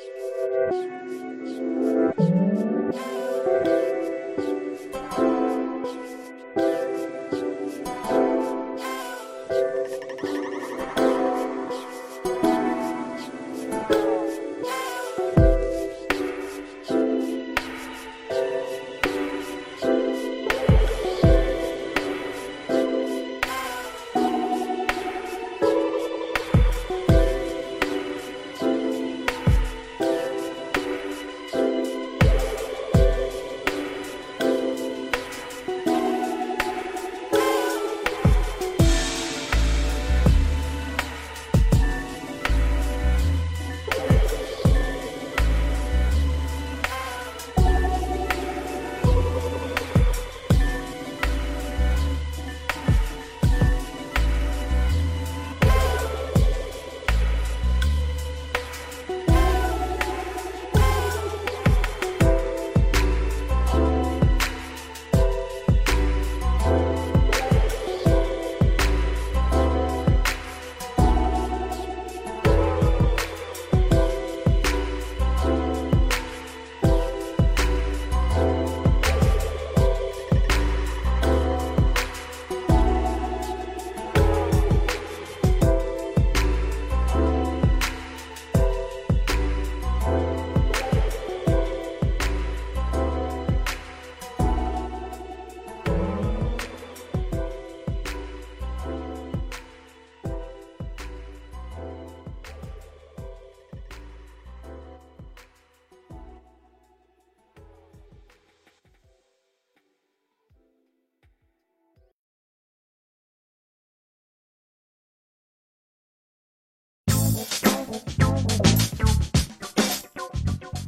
Thank you.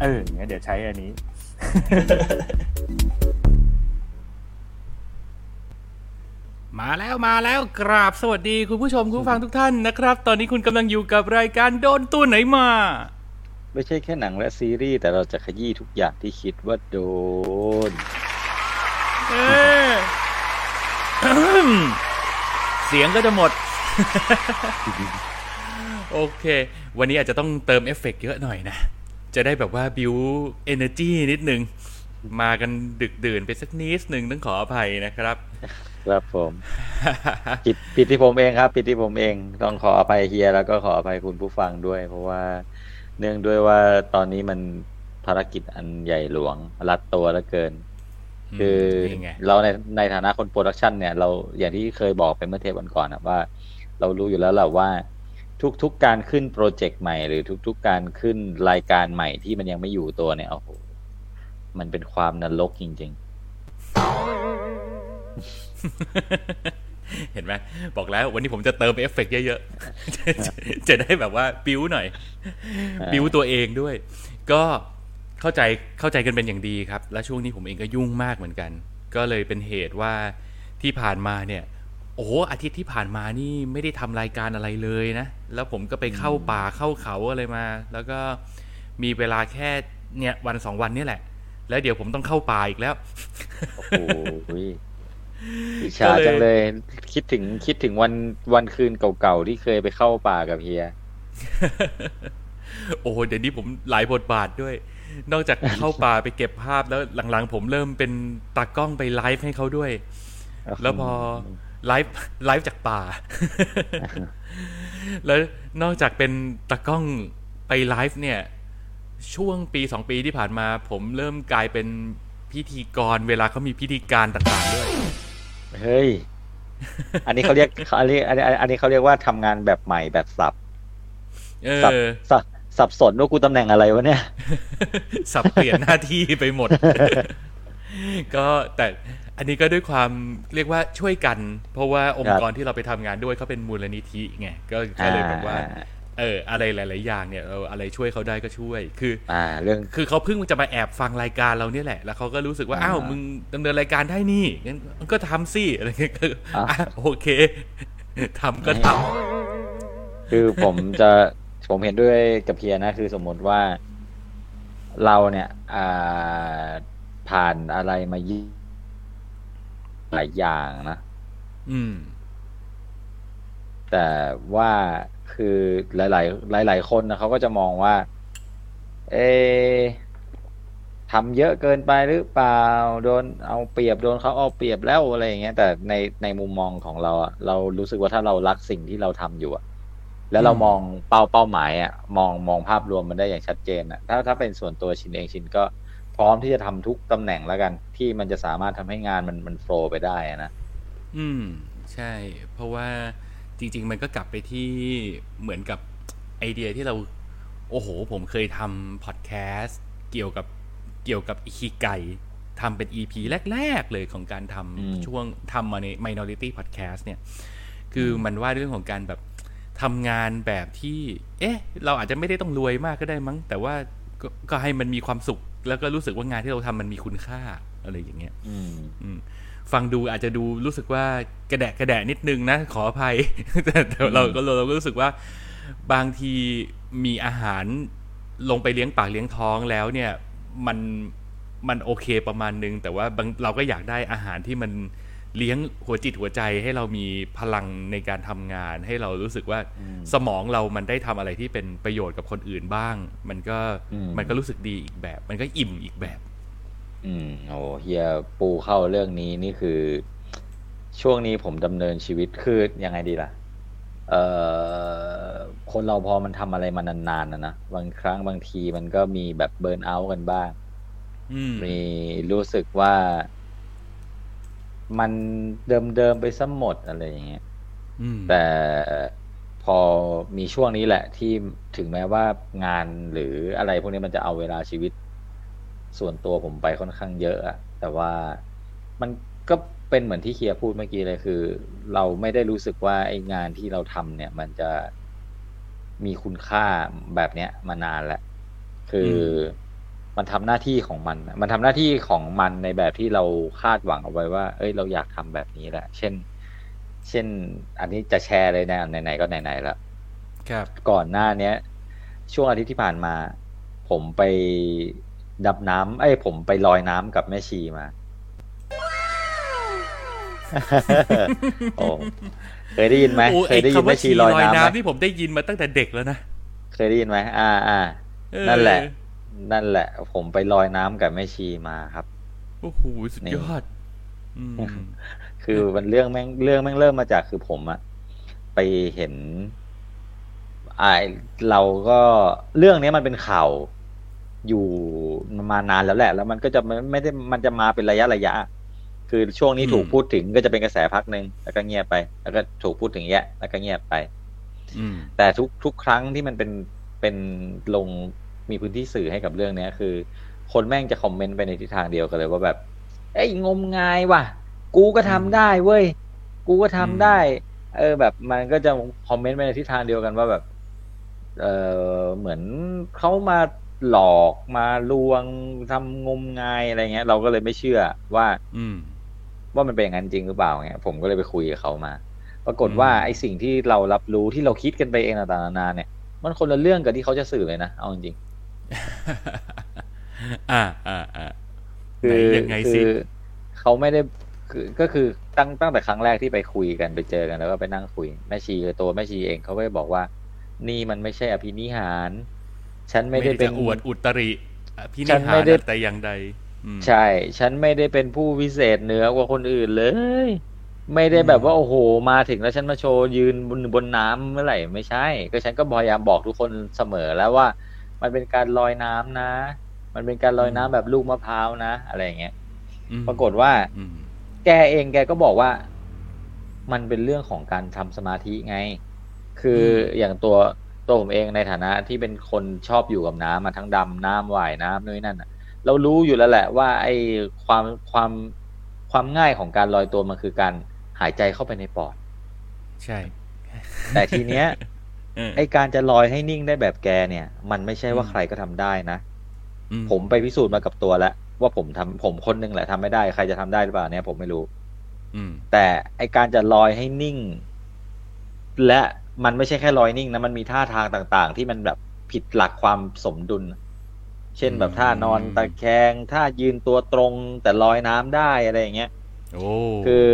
เอองั้นเดี๋ยวใช้อันนี้ มาแล้วมาแล้วกราบสวัสดีคุณผู้ชมคุณผู้ฟังทุกท่านนะครับ ตอนนี้คุณกำลังอยู่กับรายการโดนตัวไหนมา ไม่ใช่แค่หนังและซีรีส์ แต่เราจะขยี้ทุกอย่างที่คิดว่าโดน เออเสียงก็จะหมด โอเค วันนี้อาจจะต้องเติมเอฟเฟกต์เยอะหน่อยนะ จะได้แบบว่า build energy นิดนึง มากันดึกดื่นไปสักนิดหนึ่งต้องขออภัยนะครับ ครับผมผิดผิดที่ผมเองครับผิดที่ผมเองต้องขออภัยเฮียแล้วก็ขออภัยคุณผู้ฟังด้วย เพราะว่าเนื่องด้วยว่าตอนนี้มันภารกิจอันใหญ่หลวงรัดตัวเหลือเกิน คือนี่ไงเราในในฐานะคนโปรดักชันเนี่ยเราอย่างที่เคยบอกไปเมื่อเทปวันก่อนนะว่า เรารู้อยู่แล้วแหละว่า ทุกๆการขึ้นโปรเจกต์ใหม่หรือทุก ๆ การขึ้นรายการใหม่ที่มันยังไม่อยู่ตัวเนี่ยโอ้โหมันเป็นความนรกจริงเห็นไหมบอกแล้ววันนี้ผมจะเติมเอฟเฟกต์เยอะๆจะจะจะได้แบบว่าบิ้วหน่อยบิ้วตัวเองด้วย ก็เข้าใจเข้าใจกันเป็นอย่างดีครับ และช่วงนี้ผมเองก็ยุ่งมากเหมือนกัน ก็เลยเป็นเหตุว่าที่ผ่านมาเนี่ย โอ้โหอาทิตย์ที่ผ่านมานี่ไม่ได้ทำรายการอะไรเลยนะ แล้วผมก็ไปเข้าป่าเข้าเขาอะไรมา แล้วก็มีเวลาแค่เนี่ยวันสองวันนี่แหละ แล้วเดี๋ยวผมต้องเข้าป่าอีกแล้วๆโอ้โหอิจฉาจังเลย คิดถึงคิดถึงวันวันคืนเก่าๆที่เคยไปเข้าป่ากับเฮีย โอ้โหเดี๋ยวนี้ผมหลายบทบาทด้วย นอกจากเข้าป่าไปเก็บภาพแล้วหลังๆ ผมเริ่มเป็นตากล้องไปไลฟ์ให้เขาด้วย แล้วพอ ไลฟ์ไลฟ์จากป่า แล้วนอกจากเป็นตากล้องไปไลฟ์เนี่ย ช่วงปีสองปีที่ผ่านมา ผมเริ่มกลายเป็นพิธีกร เวลาเขามีพิธีการต่างๆด้วย เฮ้ย อันนี้เขาเรียกอันนี้อันนี้อันนี้เขาเรียกว่าทำงานแบบใหม่แบบสับเอสับอสับสับสนว่ากูตำแหน่งอะไรวะเนี่ย สับเปลี่ยนหน้าที่ไปหมด ก็แต่ อันนี้ก็ด้วยความเรียกว่าช่วยกัน เพราะว่าองค์กรที่เราไปทำงานด้วยเขาเป็นมูลนิธิไงก็ก็เลยแบบว่าเอออะไรหลาย ๆ อย่างเนี่ยเราอะไรช่วยเขาได้ก็ช่วย คือ อ่า เรื่องคือเขาเพิ่งจะมาแอบฟังรายการเราเนี่ยแหละ แล้วเขาก็รู้สึกว่าอ่าอ้าวมึงดำเนินรายการได้นี่งั้นก็ทำสิอะไรเงี้ยก็อะอะโอเคทำก็ทคือผมจะผมเห็นด้วยกับเพียนะ คือสมมติว่า เราเนี่ย อ่าผ่านอะไรมาเยอะ หลายอย่างนะำอืม แต่ว่าคือหลาย ๆ หลาย ๆ คนนะเขาก็จะมองว่า เอะทำเยอะเกินไปหรือเปล่า โดนเอาเปรียบโดนเขาเอาเปรียบแล้วอะไรอย่างเงี้ย แต่ในในมุมมองของเราอะเรารู้สึกว่าถ้าเรารักสิ่งที่เราทำอยู่อะแล้วเราอืมมองเป้าเป้าหมายอะมองมองภาพรวมมันได้อย่างชัดเจนอะถ้าถ้าเป็นส่วนตัวชินเองชินก็ พร้อมที่จะทำทุกตำแหน่งแล้วกัน ที่มันจะสามารถทำให้งานมันมันโฟล์ไปได้นะอืม ใช่ เพราะว่าจริง ๆ มันก็กลับไปที่เหมือนกับไอเดียที่เรา โอ้โห ผมเคยทำพอดแคสต์เกี่ยวกับเกี่ยวกับอิคิไกทำเป็น EP แรก ๆ เลยของการทำช่วงทำมาใน Minority Podcast เนี่ย คือมันว่าเรื่องของการแบบทำงานแบบที่ เอ๊ะ เราอาจจะไม่ได้ต้องรวยมากก็ได้มั้ง แต่ว่ากก็ให้มันมีความสุข แล้วก็รู้สึกว่างานที่เราทำมันมีคุณค่าอะไรอย่างเงี้ย อืมอืมฟังดูอาจจะดูรู้สึกว่ากระแดะกระแดะนิดนึงนะ ขออภัยแต่แต่เราก็เราก็รู้สึกว่าบางทีมีอาหารลงไปเลี้ยงปากเลี้ยงท้องแล้วเนี่ย มันมันโอเคประมาณนึง แต่ว่าบางเราก็อยากได้อาหารที่มัน เลี้ยงหัวจิตหัวใจให้เรามีพลังในการทำงาน ให้เรารู้สึกว่าอืมสมองเรามันได้ทำอะไรที่เป็นประโยชน์กับคนอื่นบ้าง มันก็อืมมันก็รู้สึกดีอีกแบบ มันก็อิ่มอีกแบบ อืมโอ้เฮียปูเข้าเรื่องนี้นี่คือ ช่วงนี้ผมดำเนินชีวิตคือยังไงดีล่ะ เอ่อคนเราพอมันทำอะไรมานานๆนะนะบางครั้งบางทีมันก็มีแบบเบิร์นเอาท์กันบ้างอืมมีรู้สึกว่า มันเดิมๆไปซะหมดอะไรอย่างเงี้ยอืมแต่พอมีช่วงนี้แหละ ที่ถึงแม้ว่างานหรืออะไรพวกนี้มันจะเอาเวลาชีวิต ส่วนตัวผมไปค่อนข้างเยอะอะแต่ว่ามันก็เป็นเหมือนที่เคียร์พูดเมื่อกี้เลยคือ เราไม่ได้รู้สึกว่าไอ้งานที่เราทำเนี่ย มันจะมีคุณค่าแบบเนี้ยมานานแล้วคืออ มันทำหน้าที่ของมันอะมันทำหน้าที่ของมันในแบบที่เราคาดหวังเอาไว้ว่า เอ้ย เราอยากทำแบบนี้แหละ เช่น เช่น อันนี้จะแชร์เลยนะไหนๆก็ไหนๆแล้วครับ ก่อนหน้าเนี้ย ช่วงอาทิตย์ที่ผ่านมา ผมไปดับน้ำเอ้ยผมไปลอยน้ำกับแม่ชีมา โอ้เคยได้ยินไหมโอ้เคยได้ยินอ้แม่คำว่าชีลอยน้ำไหมนี่ผมได้ยินมาตั้งแต่เด็กแล้วนะ เคยได้ยินไหมอ่าอ่าเออนั่นแหละ นั่นแหละ ผมไปลอยน้ำกับแม่ชีมาครับ โอ้โหสุดยอดอืมคือมันเรื่องแม่งเรื่องแม่งเริ่มมาจากคือผมอะไปเห็นไอเราก็เรื่องนี้มันเป็นข่าวอยู่มานานแล้วแหละ แล้วมันก็จะไม่ไม่ได้มันจะมาเป็นระยะระยะ คือช่วงนี้อืมถูกพูดถึงก็จะเป็นกระแสพักหนึ่งแล้วก็เงียบไป แล้วก็ถูกพูดถึงแยะ แล้วก็เงียบไปอืมแต่ทุกทุกครั้งที่มันเป็นเป็นลง มีพื้นที่สื่อให้กับเรื่องเนี้ยคือ คนแม่งจะคอมเมนต์ไปในทิศทางเดียวกันเลยว่าแบบไอ้ยงมงายว่ะ กูก็ทำได้เว้ย กูก็ทำได้ เออ แบบมันก็จะคอมเมนต์ไปในทิศทางเดียวกันว่าแบบ เออเหมือนเขามาหลอกมาลวงทำงมงายอะไรเงี้ย เราก็เลยไม่เชื่อว่า อืม ว่ามันเป็นอย่างนั้นจริงหรือเปล่าเงี้ย ผมก็เลยไปคุยกับเขามา ปรากฏว่าอืมไอ้สิ่งที่เรารับรู้ที่เราคิดกันไปเองต่างๆนานาเนี่ย มันคนละเรื่องกับที่เขาจะสื่อเลยนะเอาจริง อ่าอ่าอ่าๆไหนยังไงสิคือเขาไม่ได้คือก็คือตั้งตั้งแต่ครั้งแรกที่ไปคุยกันไปเจอกันแล้วก็ไปนั่งคุยแม่ชีคือตัวแม่ชีเองเขาก็ได้บอกว่า นี่มันไม่ใช่อภินิหาร ฉันไม่ได้เป็นจะอวดอุตริอะพี่ฉันินหาไม่รได้แต่อย่างใดอืมใช่ ฉันไม่ได้เป็นผู้วิเศษเหนือกว่าคนอื่นเลย ไม่ได้แบบว่าโอ้โหมาถึงแล้วฉันมาโชว์ยืนบนบนน้ำเมื่อไหร่ไม่ใช่ ก็ฉันก็พยายามบอกทุกคนเสมอแล้วว่า มันเป็นการลอยน้ำนะ มันเป็นการลอยน้ำแบบลูกมะพร้าวนะ อะไรอย่างเงี้ยอืมปรากฏว่าอืมแกเองแกก็บอกว่า มันเป็นเรื่องของการทำสมาธิไง คืออย่างตัวตัวผมเองในฐานะที่เป็นคนชอบอยู่กับน้ำมาทั้งดำน้ำว่ายน้ำนู่นนนั่นน่ะเรารู้อยู่แล้วแหละว่าไอ้ความความความง่ายของการลอยตัวมันคือการหายใจเข้าไปในปอด ใช่ แต่ทีเนี้ยเออ ไอการจะลอยให้นิ่งได้แบบแกเนี่ย มันไม่ใช่ว่าอืมใครก็ทำได้นะอืผมไปพิสูจน์มากับตัวแล้วว่าผมทำผมคนหนึงแหละทำไม่ได้ ใครจะทำได้หรือเปล่าเนี่ยผมไม่รู้ อืมแต่ไอการจะลอยให้นิ่ง และมันไม่ใช่แค่ลอยนิ่งนะมันมีท่าทางต่างๆ ที่มันแบบผิดหลักความสมดุล เช่นแบบท่านอนตะแคงท่ายืนตัวตรงแต่ลอยน้ำได้อะไรอย่างเงี้ยโอ้คือ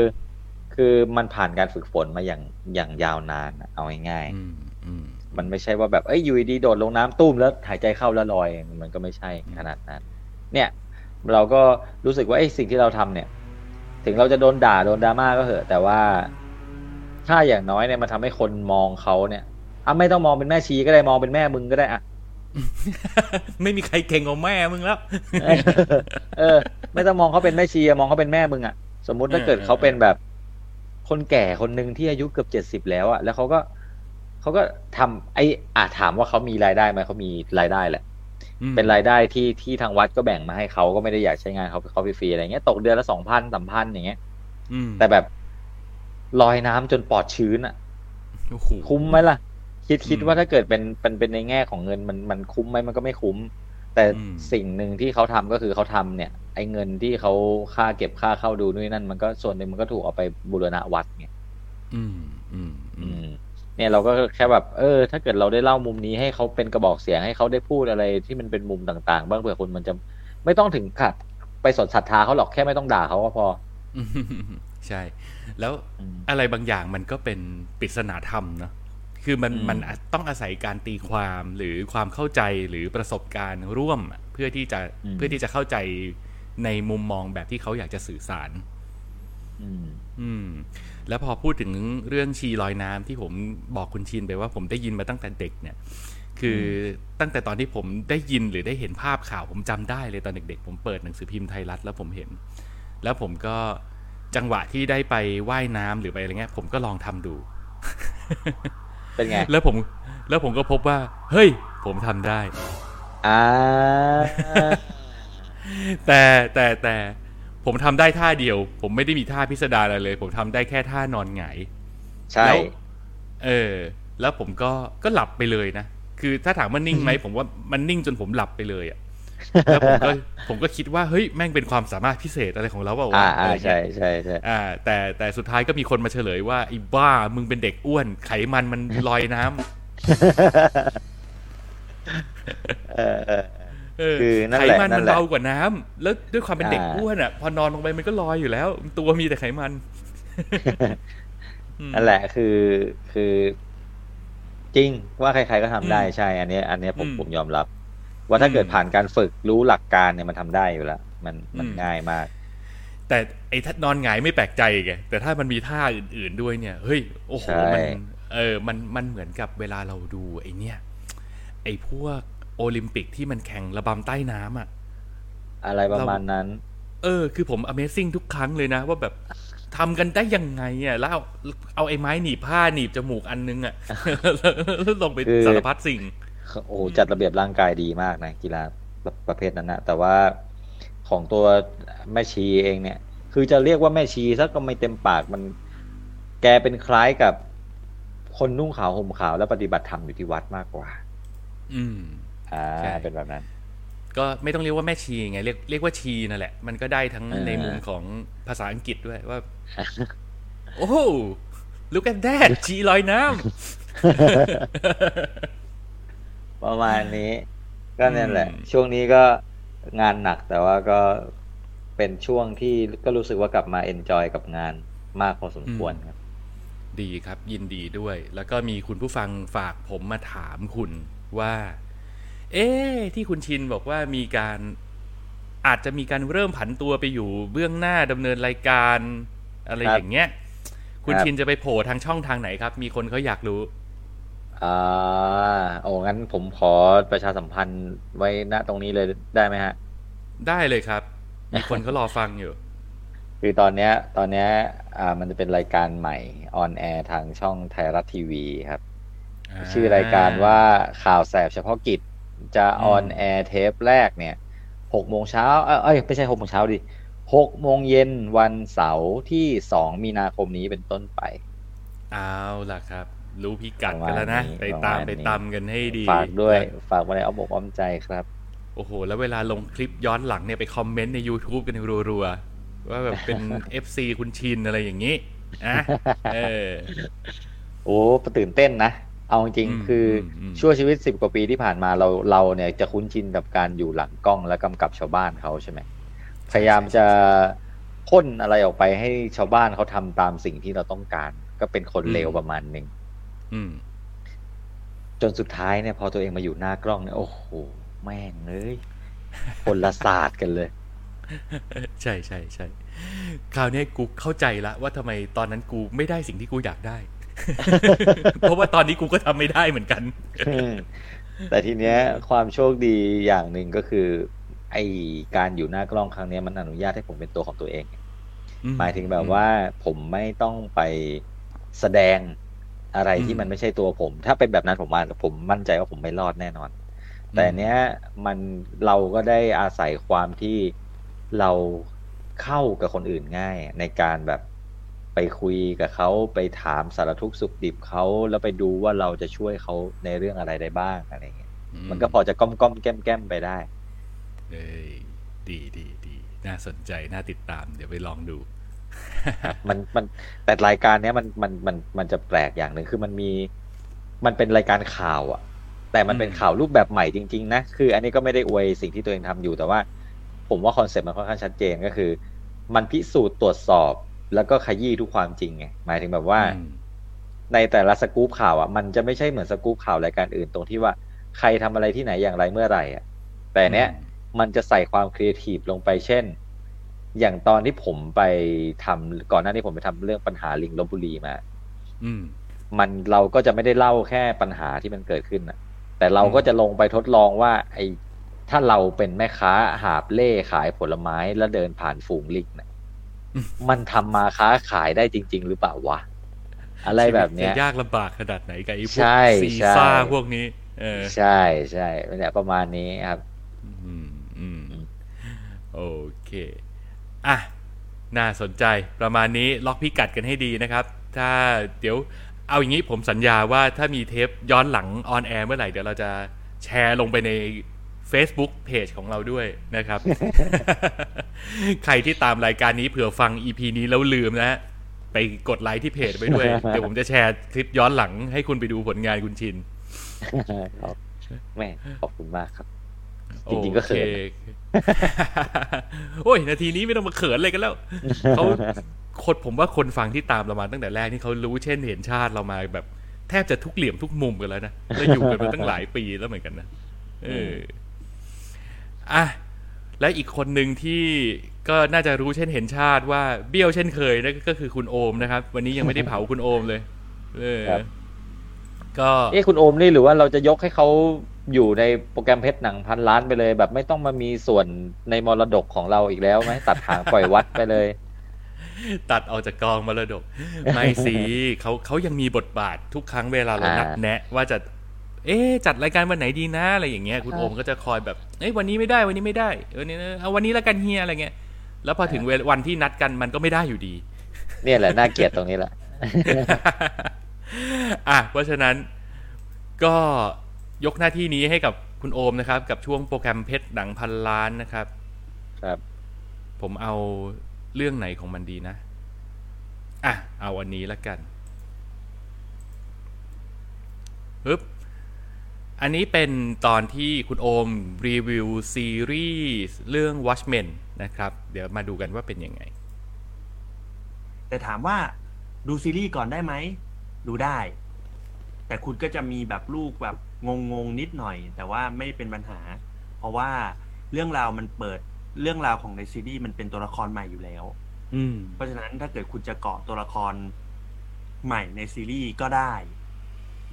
คือมันผ่านการฝึกฝนมาอย่างอย่างยาวนานอะเอาง่ายอืมอืมๆ มันไม่ใช่ว่าแบบเอ้ยอยู่ดีๆโดดลงน้ำตุ้มแล้วหายใจเข้าแล้วลอย มันก็ไม่ใช่ขนาดนั้น เนี่ย เราก็รู้สึกว่าไอ้สิ่งที่เราทำเนี่ย ถึงเราจะโดนด่าโดนดราม่าก็เหอะ แต่ว่าถ้าอย่างน้อยเนี่ยมันทำให้คนมองเขาเนี่ยอะไม่ต้องมองเป็นแม่ชีก็ได้มองเป็นแม่มึงก็ได้อะไม่มีใครเก่งกว่าแม่มึงแล้ว เออ ไม่ต้องมองเขาเป็นแม่ชีอะมองเขาเป็นแม่มึงอะ สมมุติถ้าเกิดเออเขาเป็นแบบ คนแก่คนหนึ่งที่อายุเกือบเจ็ดสิบแล้วอะ แล้วเขาก็ เขาก็ทำไอ้อาถามว่าเขามีรายได้ไหมเขามีรายได้แหละอืมเป็นรายได้ที่ที่ทางวัดก็แบ่งมาให้เขาก็ไม่ได้อยากใช้งานเขาเขาฟรีๆอะไรเงี้ยตกเดือนละสองพันสามพันอย่างเงี้ยอืมแต่แบบลอยน้ำจนปอดชื้นอะโอ้โหคุ้มไหมล่ะ คิดคิดอืมว่าถ้าเกิดเป็นเป็นเป็นในแง่ของเงินมันมันคุ้มไหมมันก็ไม่คุ้ม แต่อืมสิ่งหนึ่งที่เขาทำก็คือเขาทำเนี่ย ไอ้เงินที่เขาค่าเก็บค่าเข้าดูนู่นนนั่น มันก็ส่วนหนึ่งมันก็ถูกเอาไปบูรณะวัดไงอืม อืม อือืมม เนี่ยเราก็แค่แบบเออ ถ้าเกิดเราได้เล่ามุมนี้ให้เขาเป็นกระบอกเสียงให้เขาได้พูดอะไรที่มันเป็นมุมต่างๆ บ้างเผื่อคนมันจะไม่ต้องถึงขัดไปสนศรัทธาเขาหรอกแค่ไม่ต้องด่าเขาก็พออืมใช่ แล้วอืมอะไรบางอย่างมันก็เป็นปริศนาธรรมเนาะคือมันอืมมันต้องอาศัยการตีความหรือความเข้าใจหรือประสบการณ์ร่วมอะเพื่อที่จะเพื่อที่จะเข้าใจในมุมมองแบบที่เขาอยากจะสื่อสาร อืมอืม แล้วพอพูดถึงเรื่องชีลอยน้ำที่ผมบอกคุณชินไปว่าผมได้ยินมาตั้งแต่เด็กเนี่ยคือตั้งแต่ตอนที่ผมได้ยินหรือได้เห็นภาพข่าวผมจำได้เลยตอนเด็กๆ ผมเปิดหนังสือพิมพ์ไทยรัฐแล้วผมเห็น แล้วผมก็จังหวะที่ได้ไปว่ายน้ำหรือไปอะไรเงี้ย ผมก็ลองทำดู เป็นไง แล้วผมแล้วผมก็พบว่า เฮ้ย ผมทำได้อ่าแต่แต่แต่ ผมทำได้ท่าเดียว ผมไม่ได้มีท่าพิสดารอะไรเลย ผมทำได้แค่ท่านอนหงายใช่แล้วเออ แล้วผมก็ก็หลับไปเลยนะคือถ้าถามว่านิ่งไหมผมว่ามันนิ่งจนผมหลับไปเลยอะแล้วผมก็ผมก็คิดว่าเฮ้ยแม่งเป็นความสามารถพิเศษอะไรของเราเปล่าวะอ่าอะอ่าไรใช่เงี้ยใช่ใช่อ่า แต่แต่สุดท้ายก็มีคนมาเฉลยว่าไอ้บ้ามึงเป็นเด็กอ้วน ไขมันมันลอยน้ำเออเออเออ คือนั่นไขแหละมันนั่มันนแหละเบากว่าน้ำแล้วด้วยความเป็นเด็กอ่าอ้วนอะ พอนอนลงไปมันก็ลอยอยู่แล้ว ตัวมีแต่ไขมันอืมนั่นแหละคือคือ จริงว่าใคร ๆก็ทำได้อืมใช่ อันเนี้ยอันเนี้ยผมอืมผมยอมรับ ว่าถ้าเกิดอืมผ่านการฝึกรู้หลักการเนี่ยมันทำได้อยู่แล้วมันมันอืมง่ายมาก แต่ไอ้ท่านอนหงายไม่แปลกใจไงแต่ถ้ามันมีท่าอื่น ๆด้วยเนี่ย เฮ้ยโอ้โหใช่มันเออ มันมันเหมือนกับเวลาเราดูไอ้เนี่ยไอ้พวก โอลิมปิกที่มันแข่งระบำใต้น้ำอะ อะไรประมาณนั้น เออ คือผม Amazing ทุกครั้งเลยนะ ว่าแบบทำกันได้ยังไงอะแล้วเอาเอาไอ้ไม้หนีบผ้าหนีบจมูกอันนึงอะแล้วลงไปคือสารพัดสิ่ง โอ้โหจัดระเบียบร่างกายดีมากนะกีฬาประประเภทนั้นนะแต่ว่าของตัวแม่ชีเองเนี่ย คือจะเรียกว่าแม่ชีซะก็ไม่เต็มปากมัน แกเป็นคล้ายกับคนนุ่งขาวห่มขาวและปฏิบัติธรรมอยู่ที่วัดมากกว่า อืม อ่าใช่เป็นแบบนั้น ก็ไม่ต้องเรียกว่าแม่ชีไงเรียกเรียกว่าชีนั่นแหละ มันก็ได้ทั้งเออในมุมของภาษาอังกฤษด้วยว่า โอ้โห look at that ชีลอยน้ำประมาณนี้ ก็นั่นแหละอืมช่วงนี้ก็งานหนักแต่ว่าก็เป็นช่วงที่ก็รู้สึกว่ากลับมา enjoy กับงานมากพอสมควรครับ ดีครับยินดีด้วย แล้วก็มีคุณผู้ฟังฝากผมมาถามคุณว่า เอ๊ะที่คุณชินบอกว่ามีการอาจจะมีการเริ่มผันตัวไปอยู่เบื้องหน้าดำเนินรายการอะไรครับอย่างเงี้ย คุณครับชินจะไปโผล่ทางช่องทางไหนครับ มีคนเขาอยากรู้อ่าโอ้งั้นผมขอประชาสัมพันธ์ไว้ณตรงนี้เลยได้ไหมฮะ ได้เลยครับ มีคนเขารอฟังอยู่ คือตอนเนี้ย ตอนเนี้ย อ่า มันจะเป็นรายการใหม่ออนแอร์ทางช่องไทยรัฐทีวีครับ ชื่อรายการว่าข่าวแสบเฉพาะกิจ จะอืมออนแอร์เทปแรกเนี่ยหกโมงเช้าเอ้ยเอ้ยไม่ใช่หกโมงเช้าดิหกโมงเย็นวันเสาร์ที่สองมีนาคมนี้เป็นต้นไป เอาล่ะครับ รู้พิกัดกันแล้วนะ ไปตามไปตามกันให้ดี ฝากด้วย ฝากไว้ในอ้อมอกอ้อมใจครับ โอ้โห แล้วเวลาลงคลิปย้อนหลังเนี่ยไปคอมเมนต์ใน YouTube กันรัวๆ ว่าแบบเป็น FC คุณชินอะไรอย่างนี้อะเออโอ้ตื่นเต้นนะ เอาจริงอืมๆคืออมชั่วชีวิตสิบกว่าปีที่ผ่านมาเราเราเนี่ยจะคุ้นชินกับการอยู่หลังกล้องและกำกับชาวบ้านเขาใช่ไหมพยายามจะพ่นอะไรออกไปให้ชาวบ้านเขาทำตามสิ่งที่เราต้องการ ก็เป็นคนเลวประมาณหนึ่งอืมจนสุดท้ายเนี่ยพอตัวเองมาอยู่หน้ากล้องเนี่ยโอ้โหแม่งเอ้ยคนละศาสตร์กันเลย ใช่ใช่ใช่คราวนี้กูเข้าใจละว่าทำไมตอนนั้นกูไม่ได้สิ่งที่กูอยากได้ เพราะว่าตอนนี้กูก็ทำไม่ได้เหมือนกันอืมแต่ทีเนี้ยความโชคดีอย่างหนึ่งก็คือ ไอการอยู่หน้ากล้องครั้งเนี้ยมันอนุญาตให้ผมเป็นตัวของตัวเอง หมายถึงแบบว่าผมไม่ต้องไปแสดงอะไรที่มันไม่ใช่ตัวผม ถ้าเป็นแบบนั้นผมว่าผมมั่นใจว่าผมไม่รอดแน่นอน แต่เนี้ยมันเราก็ได้อาศัยความที่เราเข้ากับคนอื่นง่ายในการแบบ ไปคุยกับเขาไปถามสารทุกข์สุขดิบเขาแล้วไปดูว่าเราจะช่วยเขาในเรื่องอะไรได้บ้างอะไรเงี้ยมันก็พอจะก้มก้มๆแก้มแก้มๆไปได้เอ้ยดีดีดีน่าสนใจน่าติดตาม เดี๋ยวไปลองดู มันมันแต่รายการเนี้ยมันมันมันมันจะแปลกอย่างหนึ่งคือมันมี มันเป็นรายการข่าวอะแต่มันเป็นอืมข่าวรูปแบบใหม่จริงๆนะคือ อันนี้ก็ไม่ได้อวยสิ่งที่ตัวเองทำอยู่แต่ว่า ผมว่าคอนเซ็ปต์มันค่อนข้างชัดเจนก็คือ มันพิสูจน์ตรวจสอบ แล้วก็ขยี้ทุกความจริงไงหมายถึงแบบว่าอืมในแต่ละสกู๊ปข่าวอะมันจะไม่ใช่เหมือนสกู๊ปข่าวรายการอื่นตรงที่ว่าใครทำอะไรที่ไหนอย่างไรเมื่อไหร่อะ แต่เนี้ยมันจะใส่ความครีเอทีฟลงไปเช่น อย่างตอนที่ผมไปทำก่อนหน้านี้ผมไปทำเรื่องปัญหาลิงลพบุรีมา อืม มันเราก็จะไม่ได้เล่าแค่ปัญหาที่มันเกิดขึ้นนะแต่เราก็จะลงไปทดลองว่า ไอ้ถ้าเราเป็นแม่ค้าหาบเล่ขายผลไม้แล้วเดินผ่านฝูงลิงนะอื มมันทำมาค้าขายได้จริง ๆ หรือเปล่าวะอะไรแบบเนี้ยจะยากลำบากขนาดไหนกับไอ้พวกใช่ซีใช่ซ่าพวกนี้เออใช่ใช่เนี่ยประมาณนี้ครับอืมอืมโอเค อะ น่าสนใจประมาณนี้ล็อกพิกัดกันให้ดีนะครับ ถ้าเดี๋ยวเอาอย่างนี้ผมสัญญาว่าถ้ามีเทปย้อนหลังออนแอร์เมื่อไหร่เดี๋ยวเราจะแชร์ลงไปใน Facebook Page ของเราด้วยนะครับ ใครที่ตามรายการนี้เผื่อฟัง EP นี้แล้วลืมนะฮะไปกดไลค์ที่เพจไปด้วย เดี๋ยวผมจะแชร์คลิปย้อนหลังให้คุณไปดูผลงานคุณชินครับแหมขอบคุณมากครับ จริงๆก็เขินโอคโอ้ย นาทีนี้ไม่ต้องมาเขินอะไรกันแล้วเขาคนผมว่าคนฟังที่ตามเรามาตั้งแต่แรกนี่เขารู้เช่นเห็นชาติเรามาแบบ แทบจะทุกเหลี่ยมทุกมุมกันแล้วนะแล้วอยู่กันมาตั้งหลายปีแล้วเหมือนกันนะเออ อะและอีกคนหนึ่งที่ก็น่าจะรู้เช่นเห็นชาติว่าเบี้ยวเช่นเคยนั่นก็คือคุณโอมนะครับ วันนี้ยังไม่ได้เผาคุณโอมเลยเออครับก็เอ้คุณโอมนี่หรือว่าเราจะยกให้เขาอยู่ในโปรแกรมเพชรหนังพันล้านไปเลย แบบไม่ต้องมามีส่วนในมรดกของเราอีกแล้วไหมตัดหางปล่อยวัดไปเลย ตัดออกจากกองมรดก ไม่สิเขาเขายังมีบทบาททุกครั้งเวลาเราอ่านันัดแนะ ว่าจะ เอ๊ะจัดรายการวันไหนดีนะอะไรอย่างเงี้ยคุณโอมก็จะคอยแบบเอ้ยวันนี้ไม่ได้วันนี้ไม่ได้เออเนี่ยเอาวันนี้แล้วกันเฮียอะไรเงี้ยแล้วพอถึงเวลวันที่นัดกันมันก็ไม่ได้อยู่ดี เนี่ยแหละน่าเกลียดตรงนี้แหละอะเพราะฉะนั้นก็ยกหน้าที่นี้ให้กับคุณโอมนะครับ กับช่วงโปรแกรมเพชรหนังพันล้านนะครับ ครับ ผมเอาเรื่องไหนของมันดีนะอะเอาอันนี้ละกันปึ๊บ อันนี้เป็นตอนที่คุณโอมรีวิวซีรีส์เรื่อง Watchmen นะครับ เดี๋ยวมาดูกันว่าเป็นยังไง แต่ถามว่าดูซีรีส์ก่อนได้ไหม ดูได้ แต่คุณก็จะมีแบบลูกแบบงงๆนิดหน่อย แต่ว่าไม่เป็นปัญหา เพราะว่าเรื่องราวมันเปิดเรื่องราวของในซีรีส์มันเป็นตัวละครใหม่อยู่แล้ว อืม เพราะฉะนั้นถ้าเกิดคุณจะเกาะตัวละครใหม่ในซีรีส์ก็ได้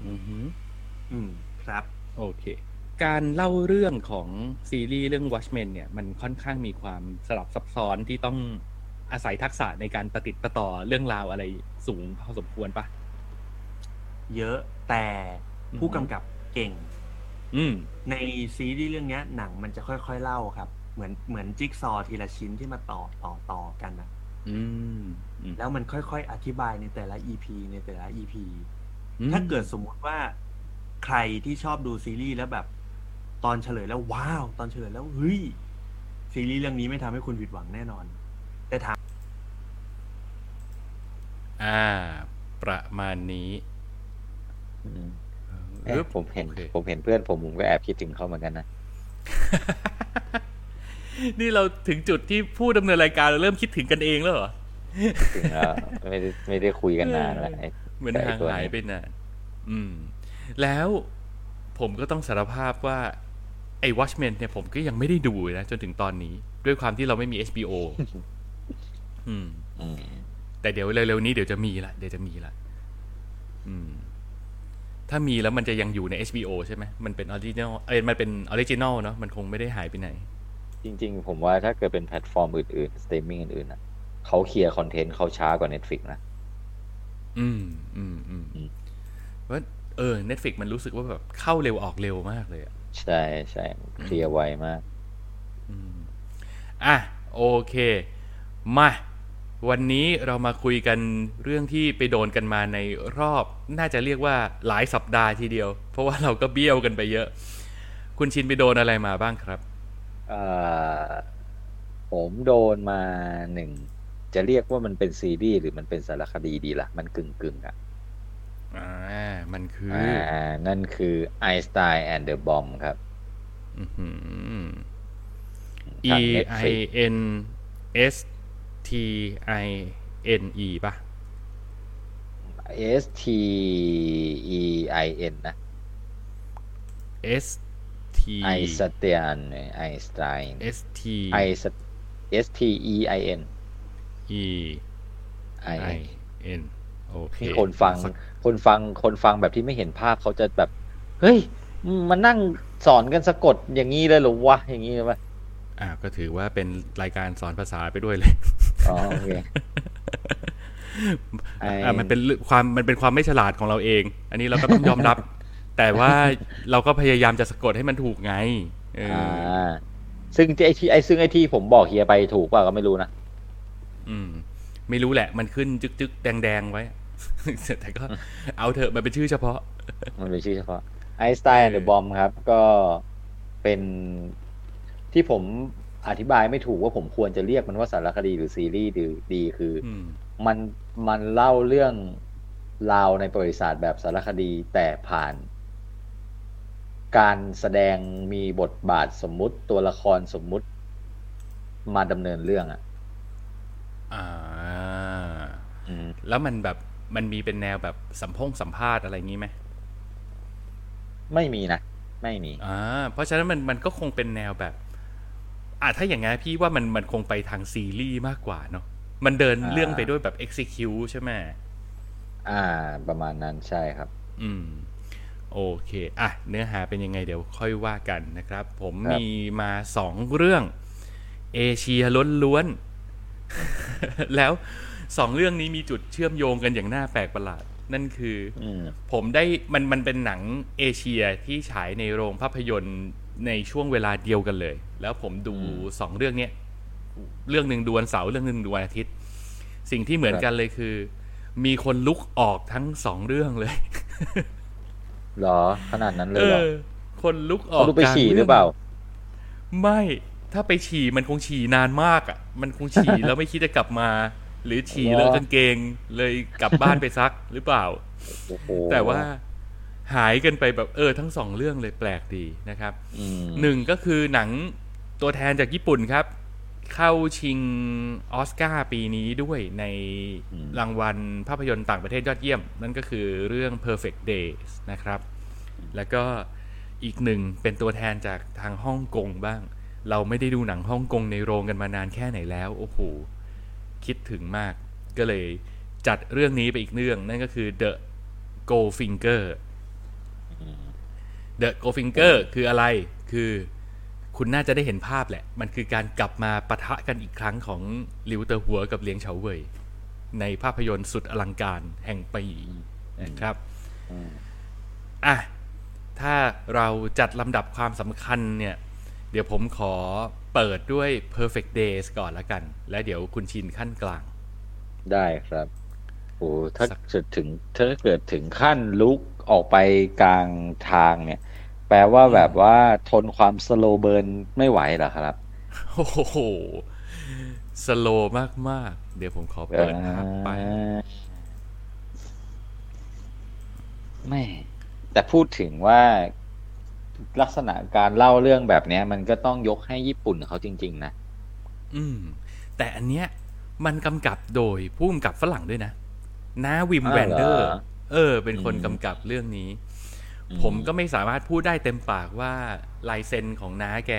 อือหืออืม ครับโอเค การเล่าเรื่องของซีรีส์เรื่อง Watchmen เนี่ยมันค่อนข้างมีความสลับซับซ้อนที่ต้องอาศัยทักษะในการประติดประต่อเรื่องราวอะไรสูงพอสมควรปะเยอะแต่อืมผู้กำกับเก่งอืมในซีรีส์เรื่องเนี้ยหนังมันจะค่อยๆเล่าครับ เหมือนเหมือนจิ๊กซอว์ทีละชิ้นที่มาต่อต่อต่อกันนะอืมอืมแล้วมันค่อยๆอธิบายในแต่ละ EP ในแต่ละ EP อืมถ้าเกิดสมมุติว่า ใครที่ชอบดูซีรีส์แล้วแบบ ตอนเฉลยแล้วว้าว ตอนเฉลยแล้วเฮ้ยซีรีส์เรื่องนี้ไม่ทำให้คุณผิดหวังแน่นอน แต่ถามอ่า ประมาณนี้อืมเอเอ๊ะอผมเห็นโอคผมเห็นเพื่อนผมผมก็แอบคิดถึงเขาเหมือนกันนะ นี่เราถึงจุดที่ผู้ดำเนินรายการเราเริ่มคิดถึงกันเองแล้วเหรอถึงแล้วไม่ได้ไม่ได้คุยกันนานแล้วไอ้เหมือนไอ้ห่างตัวหายนี้ไปนานอืม แล้วผมก็ต้องสารภาพว่า ไอ้ Watchmen เนี่ยผมก็ยังไม่ได้ดูนะ จนถึงตอนนี้ ด้วยความที่เราไม่มี HBO อืมอืมแต่เดี๋ยวเร็วๆนี้เดี๋ยวจะมีละเดี๋ยวจะมีละอืม ถ้ามีแล้วมันจะยังอยู่ใน HBO ใช่ไหมมันเป็น original เอ้ยมันเป็น original เนาะมันคงไม่ได้หายไปไหน จริง ๆ ผมว่าถ้าเกิดเป็นแพลตฟอร์มอื่นๆสตรีมมิ่งอื่นๆนะเขา clear content เขาช้ากว่า Netflix นะ อืม อืม อืมอืมว่า เออ Netflix มันรู้สึกว่าแบบเข้าเร็วออกเร็วมากเลยอะใช่ใช่ clear ไวมากอะ โอเค มา วันนี้เรามาคุยกันเรื่องที่ไปโดนกันมาในรอบ น่าจะเรียกว่าหลายสัปดาห์ทีเดียว เพราะว่าเราก็เบี้ยวกันไปเยอะ คุณชินไปโดนอะไรมาบ้างครับเอ่อผมโดนมาหนึ่ง จะเรียกว่ามันเป็นซีรีส์หรือมันเป็นสารคดีดีละ่ะ มันกึ่งกึ่งๆอะ อ่ามันคืออ่านั่นคือ Einstein and the Bomb ครับอื้อหือ E ทาง I Netflix N S T I N E ป่ะ S T E I N นะ S T ไอสเตียนไอสไตน์ S T ไอ S T E I N E I I N N โอเค ที่คนฟัง คนฟังคนฟังแบบที่ไม่เห็นภาพเขาจะแบบ เฮ้ยมานั่งสอนกันสะกดอย่างนี้เลยเหรอวะอย่างนี้เลยปะอ่าก็ถือว่าเป็นรายการสอนภาษาไปด้วยเลยอ๋อโอเคไอ้อ่ามันเป็นเรื่องความมันเป็นความไม่ฉลาดของเราเอง อันนี้เราก็ต้องยอมรับ แต่ว่าเราก็พยายามจะสะกดให้มันถูกไงเอออ่อาซึ่งที่ไอที่ไอซึ่งไอที่ผมบอกเฮียไปถูกเปล่าก็ไม่รู้นะอืม ไม่รู้แหละ มันขึ้นจึกจึกแดงแดงๆไว้ แต่ก็เอาเถอะมันเป็นชื่อเฉพาะ มันเป็นชื่อเฉพาะไอสไตน์ the Bomb ครับ ก็เป็นที่ผมอธิบายไม่ถูกว่าผมควรจะเรียกมันว่าสารคดีหรือซีรีส์ดีดีคืออืมมันมันเล่าเรื่องราวในประวัติศาสตร์แบบสารคดีแต่ผ่าน การแสดงมีบทบาทสมมุติตัวละครสมมุติมาดำเนินเรื่องอะอ่าอืมแล้วมันแบบ มันมีเป็นแนวแบบสัมพงสัมภาษณ์อะไรงี้ไหมไม่มีนะไม่มีอ่าเพราะฉะนั้นมันมันก็คงเป็นแนวแบบอ่าถ้าอย่างงั้นพี่ว่ามันมันคงไปทางซีรีส์มากกว่าเนาะมันเดินอ่าเรื่องไปด้วยแบบ execute ใช่ไหมอ่า ประมาณนั้นใช่ครับ อืม โอเค อะ เนื้อหาเป็นยังไงเดี๋ยวค่อยว่ากันนะครับ ผมครับมีมาสองเรื่อง เอเชียล้วนๆแล้ว สองเรื่องนี้มีจุดเชื่อมโยงกันอย่างน่าแปลกประหลาด นั่นคืออืมผมได้มันมันเป็นหนังเอเชียที่ฉายในโรงภาพยนตร์ในช่วงเวลาเดียวกันเลย แล้วผมดูอืมสองเรื่องเนี้ยเรื่องหนึ่งดวนเสาร์เรื่องหนึ่งดวนอาทิตย์ สิ่งที่เหมือนครับกันเลยคือ มีคนลุกออกทั้งสองเรื่องเลยเหรอ ขนาดนั้นเลเอยเหรออคนลุกออกเขาดูไปกลงฉี่หรือเปล่า ไม่ถ้าไปฉี่มันคงฉี่นานมากอะ มันคงฉี่แล้วไม่คิดจะกลับมา หรือฉี่เหรอเลอะกางเกงเลยกลับบ้านไปซักหรือเปล่าโอ้โหแต่ว่าหายกันไปแบบเออทั้งสองเรื่องเลยแปลกดีนะครับอืมหนึ่งก็คือหนังตัวแทนจากญี่ปุ่นครับ เข้าชิงออสการ์ปีนี้ด้วยในรางวัลภาพยนตร์ต่างประเทศยอดเยี่ยม นั่นก็คือเรื่อง Perfect Days นะครับ แล้วก็อีกหนึ่งเป็นตัวแทนจากทางฮ่องกงบ้าง เราไม่ได้ดูหนังฮ่องกงในโรงกันมานานแค่ไหนแล้ว โอ้โห คิดถึงมาก ก็เลยจัดเรื่องนี้ไปอีกเรื่อง นั่นก็คือ The Goldfinger The Goldfinger คืออะไรคือคุณน่าจะได้เห็นภาพแหละ มันคือการกลับมาปะทะกันอีกครั้งของลิวเตอร์หัวกับเลียงเฉาเว่ยในภาพยนตร์สุดอลังการแห่งปีนะครับอืมอะถ้าเราจัดลำดับความสำคัญเนี่ย เดี๋ยวผมขอ เปิดด้วย perfect days ก่อนละกัน และเดี๋ยวคุณชินขั้นกลาง ได้ครับโอ้ถ้าเกิดถึงถ้าเกิดถึงขั้นลุกออกไปกลางทางเนี่ย แปลว่าแบบว่าทนความสโลเบิร์นไม่ไหวเหรอครับ โอ้โห สโลมากมากๆเดี๋ยวผมขอเปิดภาพไปไม่แต่พูดถึงว่า ลักษณะการเล่าเรื่องแบบเนี้ย มันก็ต้องยกให้ญี่ปุ่นเขาจริง ๆ นะ อืม แต่อันเนี้ยมันกำกับโดยผู้กำกับฝรั่งด้วยนะน้าวิมอ้าว เวนเดอร์สเหรอเออ เป็นคนอืมกำกับเรื่องนี้อืมผมก็ไม่สามารถพูดได้เต็มปากว่าลายเซ็นของน้าแก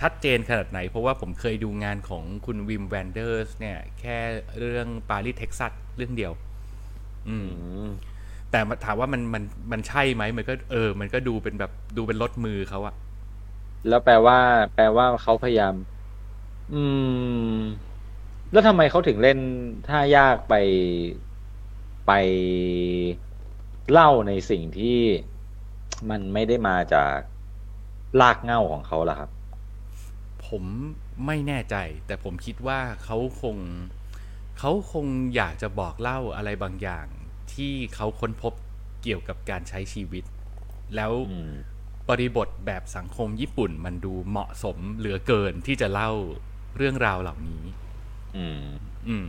ชัดเจนขนาดไหน เพราะว่าผมเคยดูงานของคุณวิมเวนเดอร์สเนี่ย แค่เรื่องปารีสเท็กซัสเรื่องเดียว อืมอืม แต่ถามว่ามันมันมันใช่ไหมมันก็เออ มันก็ดูเป็นแบบดูเป็นรถมือเขาอะแล้วแปลว่า แปลว่าเขาพยายาม อืม แล้วทำไมเขาถึงเล่นท่ายากไปไปเล่าในสิ่งที่มันไม่ได้มาจากลากเหง้าของเขาล่ะครับ ผมไม่แน่ใจ แต่ผมคิดว่าเขาคงเขาคงอยากจะบอกเล่าอะไรบางอย่าง ที่เขาค้นพบเกี่ยวกับการใช้ชีวิต แล้วอืมบริบทแบบสังคมญี่ปุ่นมันดูเหมาะสมเหลือเกินที่จะเล่าเรื่องราวเหล่านี้ อืม อืม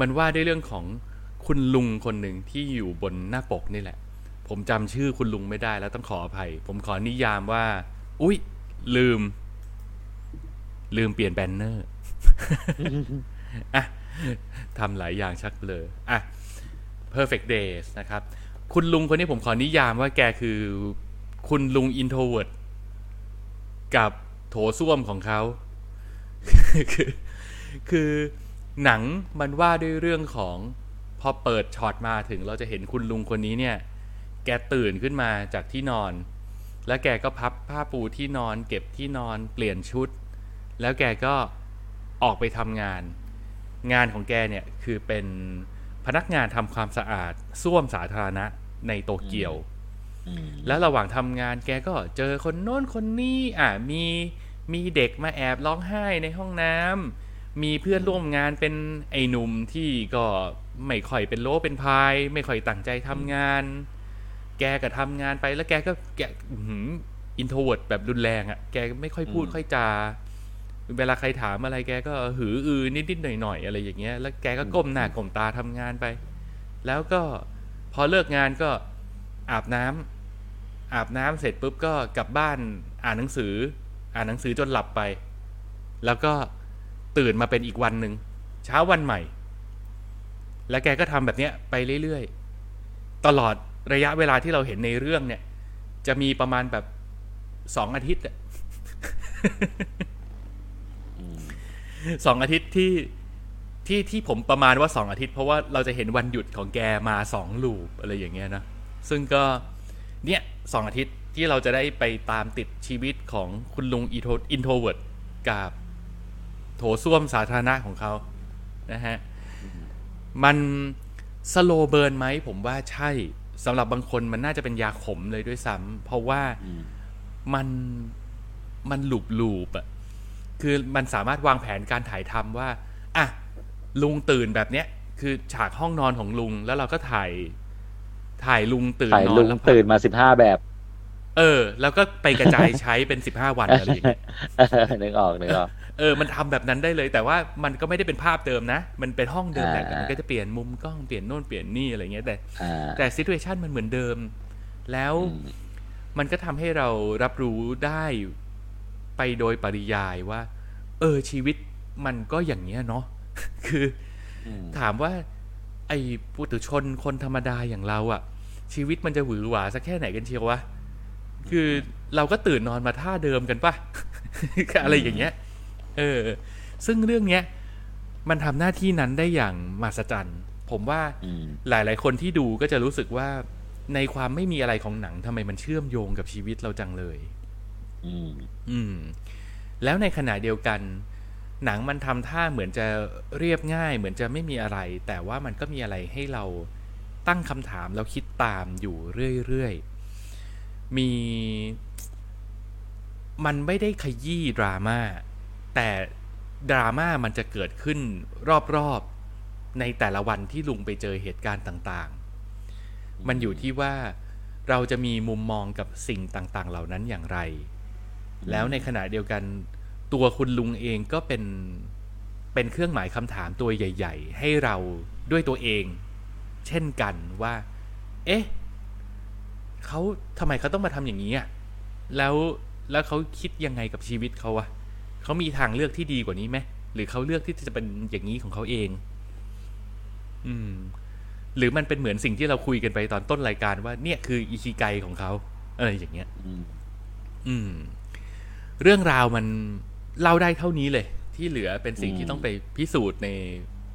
มันว่าด้วยเรื่องของคุณลุงคนหนึ่งที่อยู่บนหน้าปกนี่แหละ ผมจำชื่อคุณลุงไม่ได้แล้วต้องขออภัย ผมขอนิยามว่า อุ๊ย ลืม ลืมเปลี่ยนแบนเนอร์ อะทำหลายอย่างชักเลยอะ perfect days นะครับ คุณลุงคนนี้ผมขอนิยามว่าแกคือ คุณลุง introvert กับโถส้วมของเขาคือคือหนังมันว่าด้วยเรื่องของพอเปิดช็อตมาถึงเราจะเห็นคุณลุงคนนี้เนี่ย แกตื่นขึ้นมาจากที่นอน แล้วแกก็พับผ้าปูที่นอน เก็บที่นอนเปลี่ยนชุด แล้วแกก็ออกไปทำงาน งานของแกเนี่ยคือเป็น พนักงานทำความสะอาดส้วมสาธารณะในโตเกียวอืมแล้วระหว่างทำงานแกก็เจอคนโน้นคนนี้อะมีมีเด็กมาแอบร้องไห้ในห้องน้ำมีเพื่อนร่วมงานเป็นไอ้หนุ่มที่ก็ไม่ค่อยเป็นโลเป็นพาย ไม่ค่อยตั้งใจทำงาน แกก็ทำงานไปแล้วแกก็แก introvert แบบรุนแรงอะ แกไม่ค่อยพูดอืมค่อยจา เวลาใครถามอะไรแกก็หืออือนิดๆหน่อยๆอะไรอย่างเงี้ย แล้วแกก็ก้มหน้าก้มตาทำงานไป แล้วก็พอเลิกงานก็อาบน้ำอาบน้ำเสร็จปุ๊บก็กลับบ้านอ่านหนังสือ อ่านหนังสือจนหลับไป แล้วก็ตื่นมาเป็นอีกวันหนึ่งเช้าวันใหม่ แล้วแกก็ทำแบบเนี้ยไปเรื่อยๆ ตลอดระยะเวลาที่เราเห็นในเรื่องเนี่ย จะมีประมาณแบบสองอาทิตย์อะ สองอาทิตย์ที่ที่ที่ผมประมาณว่าสองอาทิตย์ เพราะว่าเราจะเห็นวันหยุดของแกมาสอง loop อะไรอย่างเงี้ยนะซึ่งก็เนี่ยสองอาทิตย์ที่เราจะได้ไปตามติดชีวิตของคุณลุง intro introvert กับโถส้วมสาธารณะของเขานะฮะมันสโลเบิร์นไหมผมว่าใช่สำหรับบางคนมันน่าจะเป็นยาขมเลยด้วยซ้ำเพราะว่ามันมันหลูบลูบอะ คือมันสามารถวางแผนการถ่ายทำว่าอะลุงตื่นแบบเนี้ย คือฉากห้องนอนของลุงแล้วเราก็ถ่าย ถ่ายลุงตื่นถ่ายนอลุนงแล้วตื่นมาสิบห้าแบบ เออ แล้วก็ไปกระจายใช้เป็นสิบห้าวันอะไรอย่างเงี้ยนึกออกนึกออกเออ มันทำแบบนั้นได้เลย แต่ว่ามันก็ไม่ได้เป็นภาพเดิมนะ มันเป็นห้องเดิมแหละอ่าแต่มันก็จะเปลี่ยนมุมกล้องเปลี่ยนโน่นเปลี่ยนนี่อะไรเงี้ยแต่อ่าแต่ซิ t u เ t ชันมันเหมือนเดิม แล้วอืมมันก็ทำให้เรารับรู้ได้ ไปโดยปริยายว่า เออชีวิตมันก็อย่างเงี้ยเนาะคืออืมถามว่า ไอ้ปุถุชนคนธรรมดาอย่างเราอะชีวิตมันจะหวือหวาสักแค่ไหนกันเชียววะคือเราก็ตื่นนอนมาท่าเดิมกันปะอะไรอย่างเงี้ย เออ ซึ่งเรื่องเนี้ย มันทำหน้าที่นั้นได้อย่างมหัศจรรย์ ผมว่าอืมหลาย ๆ คนที่ดูก็จะรู้สึกว่าในความไม่มีอะไรของหนังทำไมมันเชื่อมโยงกับชีวิตเราจังเลย อืมอืมแล้วในขณะเดียวกัน หนังมันทำท่าเหมือนจะเรียบง่าย เหมือนจะไม่มีอะไร แต่ว่ามันก็มีอะไรให้เราตั้งคำถามแล้วคิดตามอยู่เรื่อยๆ มี มันไม่ได้ขยี้ดราม่า แต่ดราม่ามันจะเกิดขึ้นรอบๆ ในแต่ละวันที่ลุงไปเจอเหตุการณ์ต่างๆ มันอยู่ที่ว่าเราจะมีมุมมองกับสิ่งต่างๆ เหล่านั้นอย่างไร แล้วในขณะเดียวกัน ตัวคุณลุงเองก็เป็นเป็นเครื่องหมายคำถามตัวใหญ่ ๆ ให้เราด้วยตัวเอง เช่นกันว่า เอ๊ะเขาทำไมเขาต้องมาทำอย่างนี้อะแล้วแล้วเขาคิดยังไงกับชีวิตเขาวะเขามีทางเลือกที่ดีกว่านี้ไหมหรือเขาเลือกที่จะเป็นอย่างนี้ของเขาเอง อืม หรือมันเป็นเหมือนสิ่งที่เราคุยกันไปตอนต้นรายการว่า เนี่ยคืออิคิไกของเขาอะไรอย่างเงี้ย อืม อืม เรื่องราวมันเล่าได้เท่านี้เลย ที่เหลือเป็นสิ่งที่ต้องไปพิสูจน์ใน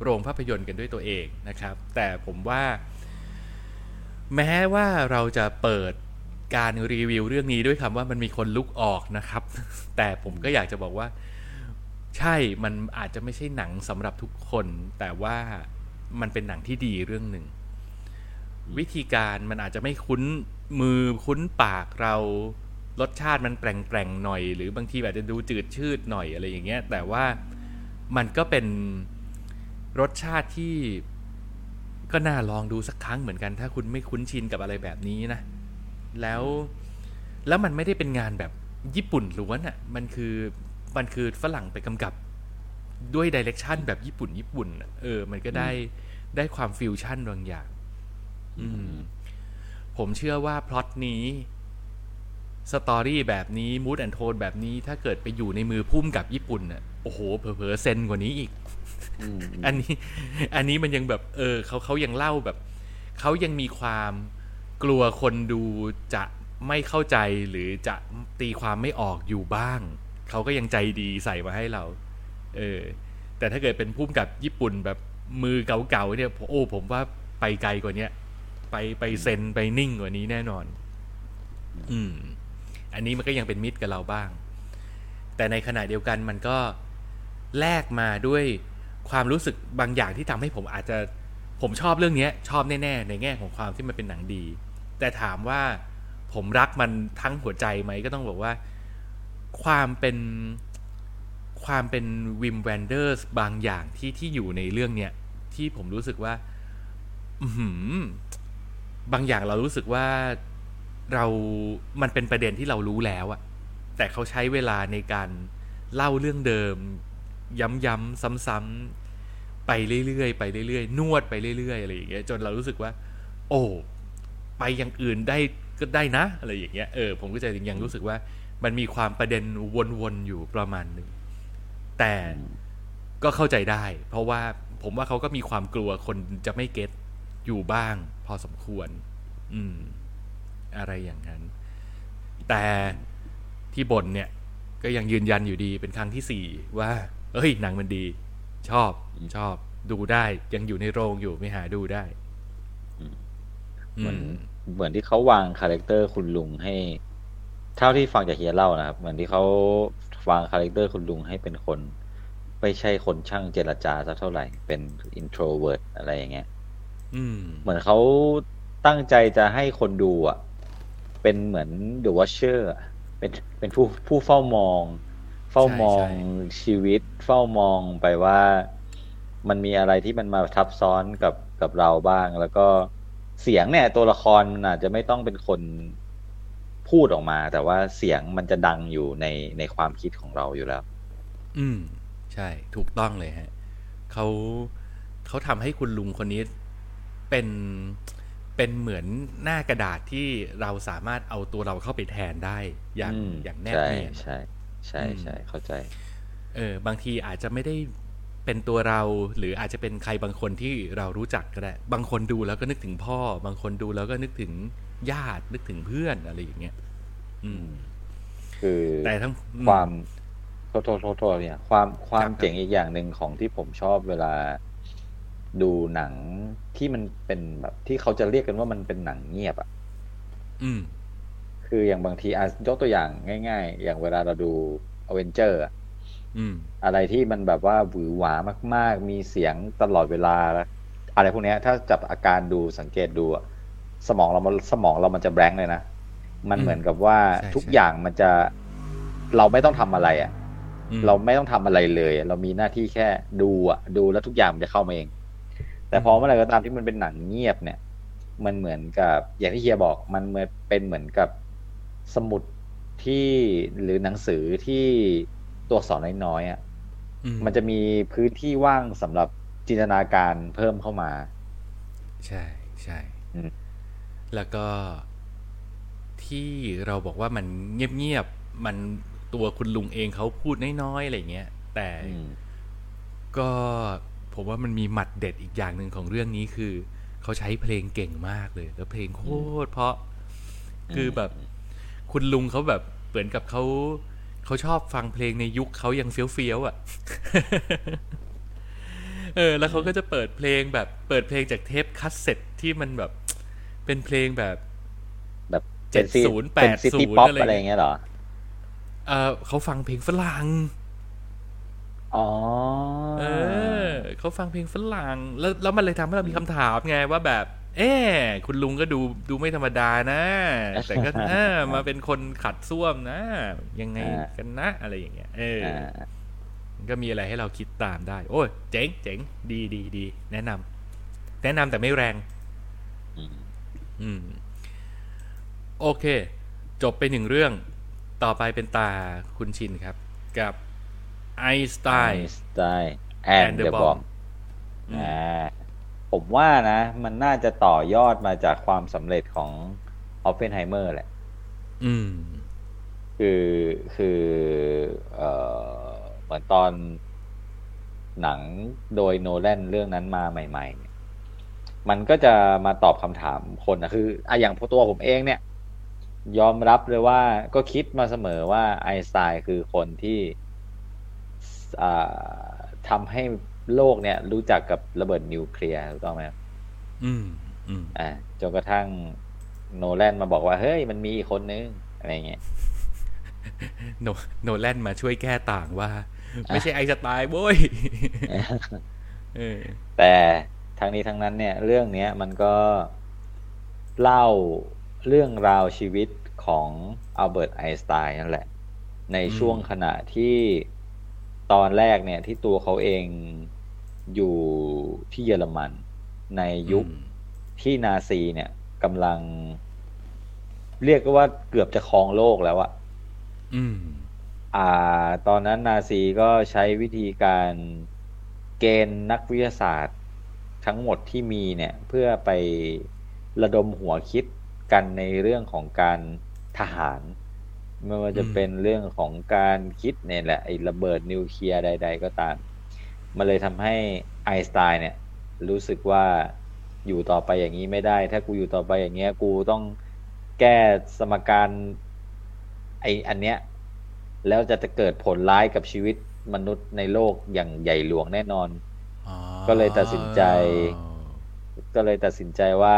โรงภาพยนตร์กันด้วยตัวเองนะครับ แต่ผมว่า แม้ว่าเราจะเปิดการรีวิวเรื่องนี้ด้วยคำว่ามันมีคนลุกออกนะครับ แต่ผมก็อยากจะบอกว่า ใช่มันอาจจะไม่ใช่หนังสำหรับทุกคน แต่ว่ามันเป็นหนังที่ดีเรื่องหนึ่ง วิธีการมันอาจจะไม่คุ้นมือคุ้นปากเรา รสชาติมันแปลงๆหน่อย หรือบางทีอาจจะดูจืดชืดหน่อยอะไรอย่างเงี้ย แต่ว่ามันก็เป็นรสชาติที่ก็น่าลองดูสักครั้งเหมือนกัน ถ้าคุณไม่คุ้นชินกับอะไรแบบนี้นะ แล้วแล้วมันไม่ได้เป็นงานแบบญี่ปุ่นล้วนอะ่ะ มันคือมันคือฝรั่งไปกำกับด้วยดิเรกชันแบบญี่ปุ่นญี่ปุ่นอะเออ มันก็ได้ได้ความฟิวชั่นบางอย่าง อืม ผมเชื่อว่าพล็อตนี้ story แบบนี้ mood and tone แบบนี้ถ้าเกิดไปอยู่ในมือผู้กำกับญี่ปุ่นน่ะโอ้โหเผลอๆเซนกว่านี้อีกอืมอันนี้อันนี้มันยังแบบ เออเขาเขายังเล่าแบบเขายังมีความกลัวคนดูจะไม่เข้าใจหรือจะตีความไม่ออกอยู่บ้าง เขาก็ยังใจดีใส่มาให้เรา เออ แต่ถ้าเกิดเป็นพุ่มกับญี่ปุ่นแบบมือเก่าๆเนี่ยโอ้ผมว่าไปไกลกว่าเนี้ยไปไปเซนไปนิ่งกว่านี้แน่นอน อืม อันนี้มันก็ยังเป็นมิตรกับเราบ้าง แต่ในขณะเดียวกันมันก็แลกมาด้วยความรู้สึกบางอย่างที่ทำให้ผมอาจจะผมชอบเรื่องนี้ชอบแน่ๆ ในแง่ของความที่มันเป็นหนังดี แต่ถามว่าผมรักมันทั้งหัวใจไหมก็ต้องบอกว่าความเป็นความเป็นวิมแวนเดอร์สบางอย่างที่ที่อยู่ในเรื่องเนี้ยที่ผมรู้สึกว่าอืบางอย่างเรารู้สึกว่า เรามันเป็นประเด็นที่เรารู้แล้วอะแต่เขาใช้เวลาในการเล่าเรื่องเดิม ย้ำๆซ้ำๆไปเรื่อยๆไปเรื่อยๆนวดไปเรื่อยๆอะไรอย่างเงี้ยจนเรารู้สึกว่า โอ้ไปอย่างอื่นได้ก็ได้นะ อะไรอย่างเงี้ยเออผมก็จะยังรู้สึกว่า มันมีความประเด็นวนๆอยู่ประมาณหนึ่งแต่ก็เข้าใจได้ เพราะว่าผมว่าเขาก็มีความกลัวคนจะไม่เก็ตอยู่บ้าง พอสมควร อืม อะไรอย่างนั้น แต่ที่บนเนี่ยก็ยังยืนยันอยู่ดีเป็นครั้งที่สี่ว่า เอ้ย หนังมันดี ชอบชอบดูได้ยังอยู่ในโรงอยู่ไม่หาดูได้เหมือนอืมเหมือนที่เขาวาง character คุณลุงให้ เท่าที่ฟังจากเฮียเล่านะครับ เหมือนที่เขาวาง character คุณลุงให้เป็นคน ไม่ใช่คนช่างเจรจาสักเท่าไหร่เป็น introvert อะไรอย่างเงี้ยอืมเหมือนเขาตั้งใจจะให้คนดูอะ เป็นเหมือน The Watcher อะเป็นเป็นผู้ผู้เฝ้ามอง เฝ้ามองใช่ชีวิต เฝ้ามองไปว่ามันมีอะไรที่มันมาทับซ้อนกับกับเราบ้าง แล้วก็เสียงเนี่ย ตัวละครมันอาจจะไม่ต้องเป็นคนพูดออกมา แต่ว่าเสียงมันจะดังอยู่ในในความคิดของเราอยู่แล้ว อืม ใช่ ถูกต้องเลยฮะเขาเขาทำให้คุณลุงคนนี้เป็น เป็นเหมือนหน้ากระดาษที่เราสามารถเอาตัวเราเข้าไปแทนได้อย่างอืมอย่างแนบใช่เนียนใช่ใช่ใช่เข้าใจเออบางทีอาจจะไม่ได้เป็นตัวเรา หรืออาจจะเป็นใครบางคนที่เรารู้จักก็ได้บางคนดูแล้วก็นึกถึงพ่อ บางคนดูแล้วก็นึกถึงญาตินึกถึงเพื่อนอะไรอย่างเงี้ยอืม คือแต่ทั้งความโทษโทษโทษโทษเนี่ย ความความครับเจ๋งอีกอย่างหนึ่งของที่ผมชอบเวลา ดูหนังที่มันเป็นแบบที่เขาจะเรียกกันว่ามันเป็นหนังเงียบอะอืม คืออย่างบางทีอะยกตัวอย่างง่าย ๆ อย่างเวลาเราดูอเวนเจอร์อืมอะไรที่มันแบบว่าหวือหวามาก ๆ มีเสียงตลอดเวลาแล้วอะไรพวกเนี้ยถ้าจับอาการดูสังเกตดูอะสมองเรามันสมองเรามันจะแบงค์เลยนะ มันอืมเหมือนกับว่าใช่ทุกใช่อย่างมันจะเราไม่ต้องทำอะไรอะอืมเราไม่ต้องทำอะไรเลย เรามีหน้าที่แค่ดูอะดูแล้วทุกอย่างมันจะเข้ามาเอง แต่พอเมื่อไหร่ก็ตามที่มันเป็นหนังเงียบเนี่ย มันเหมือนกับอย่างที่เฮียบอกมันเหมือนเป็นเหมือนกับสมุดที่หรือหนังสือที่ตัวอักษรน้อยๆอะอืมันจะมีพื้นที่ว่างสำหรับจินตนาการเพิ่มเข้ามา ใช่ใช่อืมแล้วก็ที่เราบอกว่ามันเงียบๆมันตัวคุณลุงเองเขาพูดน้อยๆอะไรเงี้ยแต่อืมก็ ผมว่ามันมีหมัดเด็ดอีกอย่างหนึ่งของเรื่องนี้คือ เขาใช้เพลงเก่งมากเลย แล้วเพลงโคตรเพราะคือแบบคุณลุงเขาแบบเหมือนกับเขาเขาชอบฟังเพลงในยุคเขายังเฟี้ยวๆอะ เออ แล้วเขาก็จะเปิดเพลงแบบเปิดเพลงจากเทปคัสเซ็ตที่มันแบบ เป็นเพลงแบบ แบบเป็น seventy เป็น city 80ป๊อปอะไรอะไรอย่างเงี้ยเหรอ เออเขาฟังเพลงฝรั่ง อ๋อ เออเขาฟังเพลงฝรั่งแล้วแล้วมันเลยทำให้เรามีคำถามไงว่าแบบ เอ๊ะคุณลุงก็ดูดูไม่ธรรมดานะ แต่ก็เออมาเป็นคนขัดส้วมนะ ยังไงกันนะ อะไรอย่างเงี้ย เออออ่ามันก็มีอะไรให้เราคิดตามได้ โอ้ยเจ๋งเจ๋งดีดีดีแนะนำแนะนำแต่ไม่แรงอืมอืม โอเค จบไปหนึ่งเรื่อง ต่อไปเป็นตาคุณชินครับ กับ ไอสไตไอล์สไตล์แอน and เด the อะบอ Bomb มอ่าผมว่านะ มันน่าจะต่อยอดมาจากความสำเร็จของออปเพนไฮเมอร์แหละ อืม คือคือเอ่อเหมือนตอนหนังโดยโนแลนเรื่องนั้นมาใหม่ๆเนี่ยมันก็จะมาตอบคำถามคนนะคืออะอย่างตัวผมเองเนี่ย ยอมรับเลยว่าก็คิดมาเสมอว่าไอน์สไตน์คือคนที่อ่า ทำให้โลกเนี่ย รู้จักกับระเบิดนิวเคลียร์ถูกต้องไหมครับอืมอืมอ่าจนกระทั่งโนแลนมาบอกว่า เฮ้ย มันมีอีกคนนึง อะไรเงี้ยโนโนแลนมาช่วยแก้ต่างว่า ไม่ใช่ไอสไตล์โว้ยเออแต่ทั้งนี้ทั้งนั้นเนี่ย เรื่องเนี้ยมันก็เล่าเรื่องราวชีวิตของอัลเบิร์ตไอน์สไตน์นั่นแหละ ในอืมช่วงขณะที่ ตอนแรกเนี่ยที่ตัวเขาเองอยู่ที่เยอรมัน ในยุคอืมที่นาซีเนี่ยกำลัง เรียกว่าเกือบจะครองโลกแล้วอะอืมอ่า ตอนนั้นนาซีก็ใช้วิธีการเกณฑ์นักวิทยาศาสตร์ทั้งหมดที่มีเนี่ยเพื่อไประดมหัวคิดกันในเรื่องของการทหาร ไม่ว่าจะเป็นเรื่องของการคิดเนี่ยแหละไอ้ระเบิดนิวเคลียร์ใด ๆ ก็ตาม มันเลยทำให้ไอน์สไตน์เนี่ย รู้สึกว่าอยู่ต่อไปอย่างนี้ไม่ได้ ถ้ากูอยู่ต่อไปอย่างเงี้ย กูต้องแก้สมการไออันเนี้ย แล้วจะจะเกิดผลร้ายกับชีวิตมนุษย์ในโลกอย่างใหญ่หลวงแน่นอนอก็เลยตัดสินใจ ก็เลยตัดสินใจว่า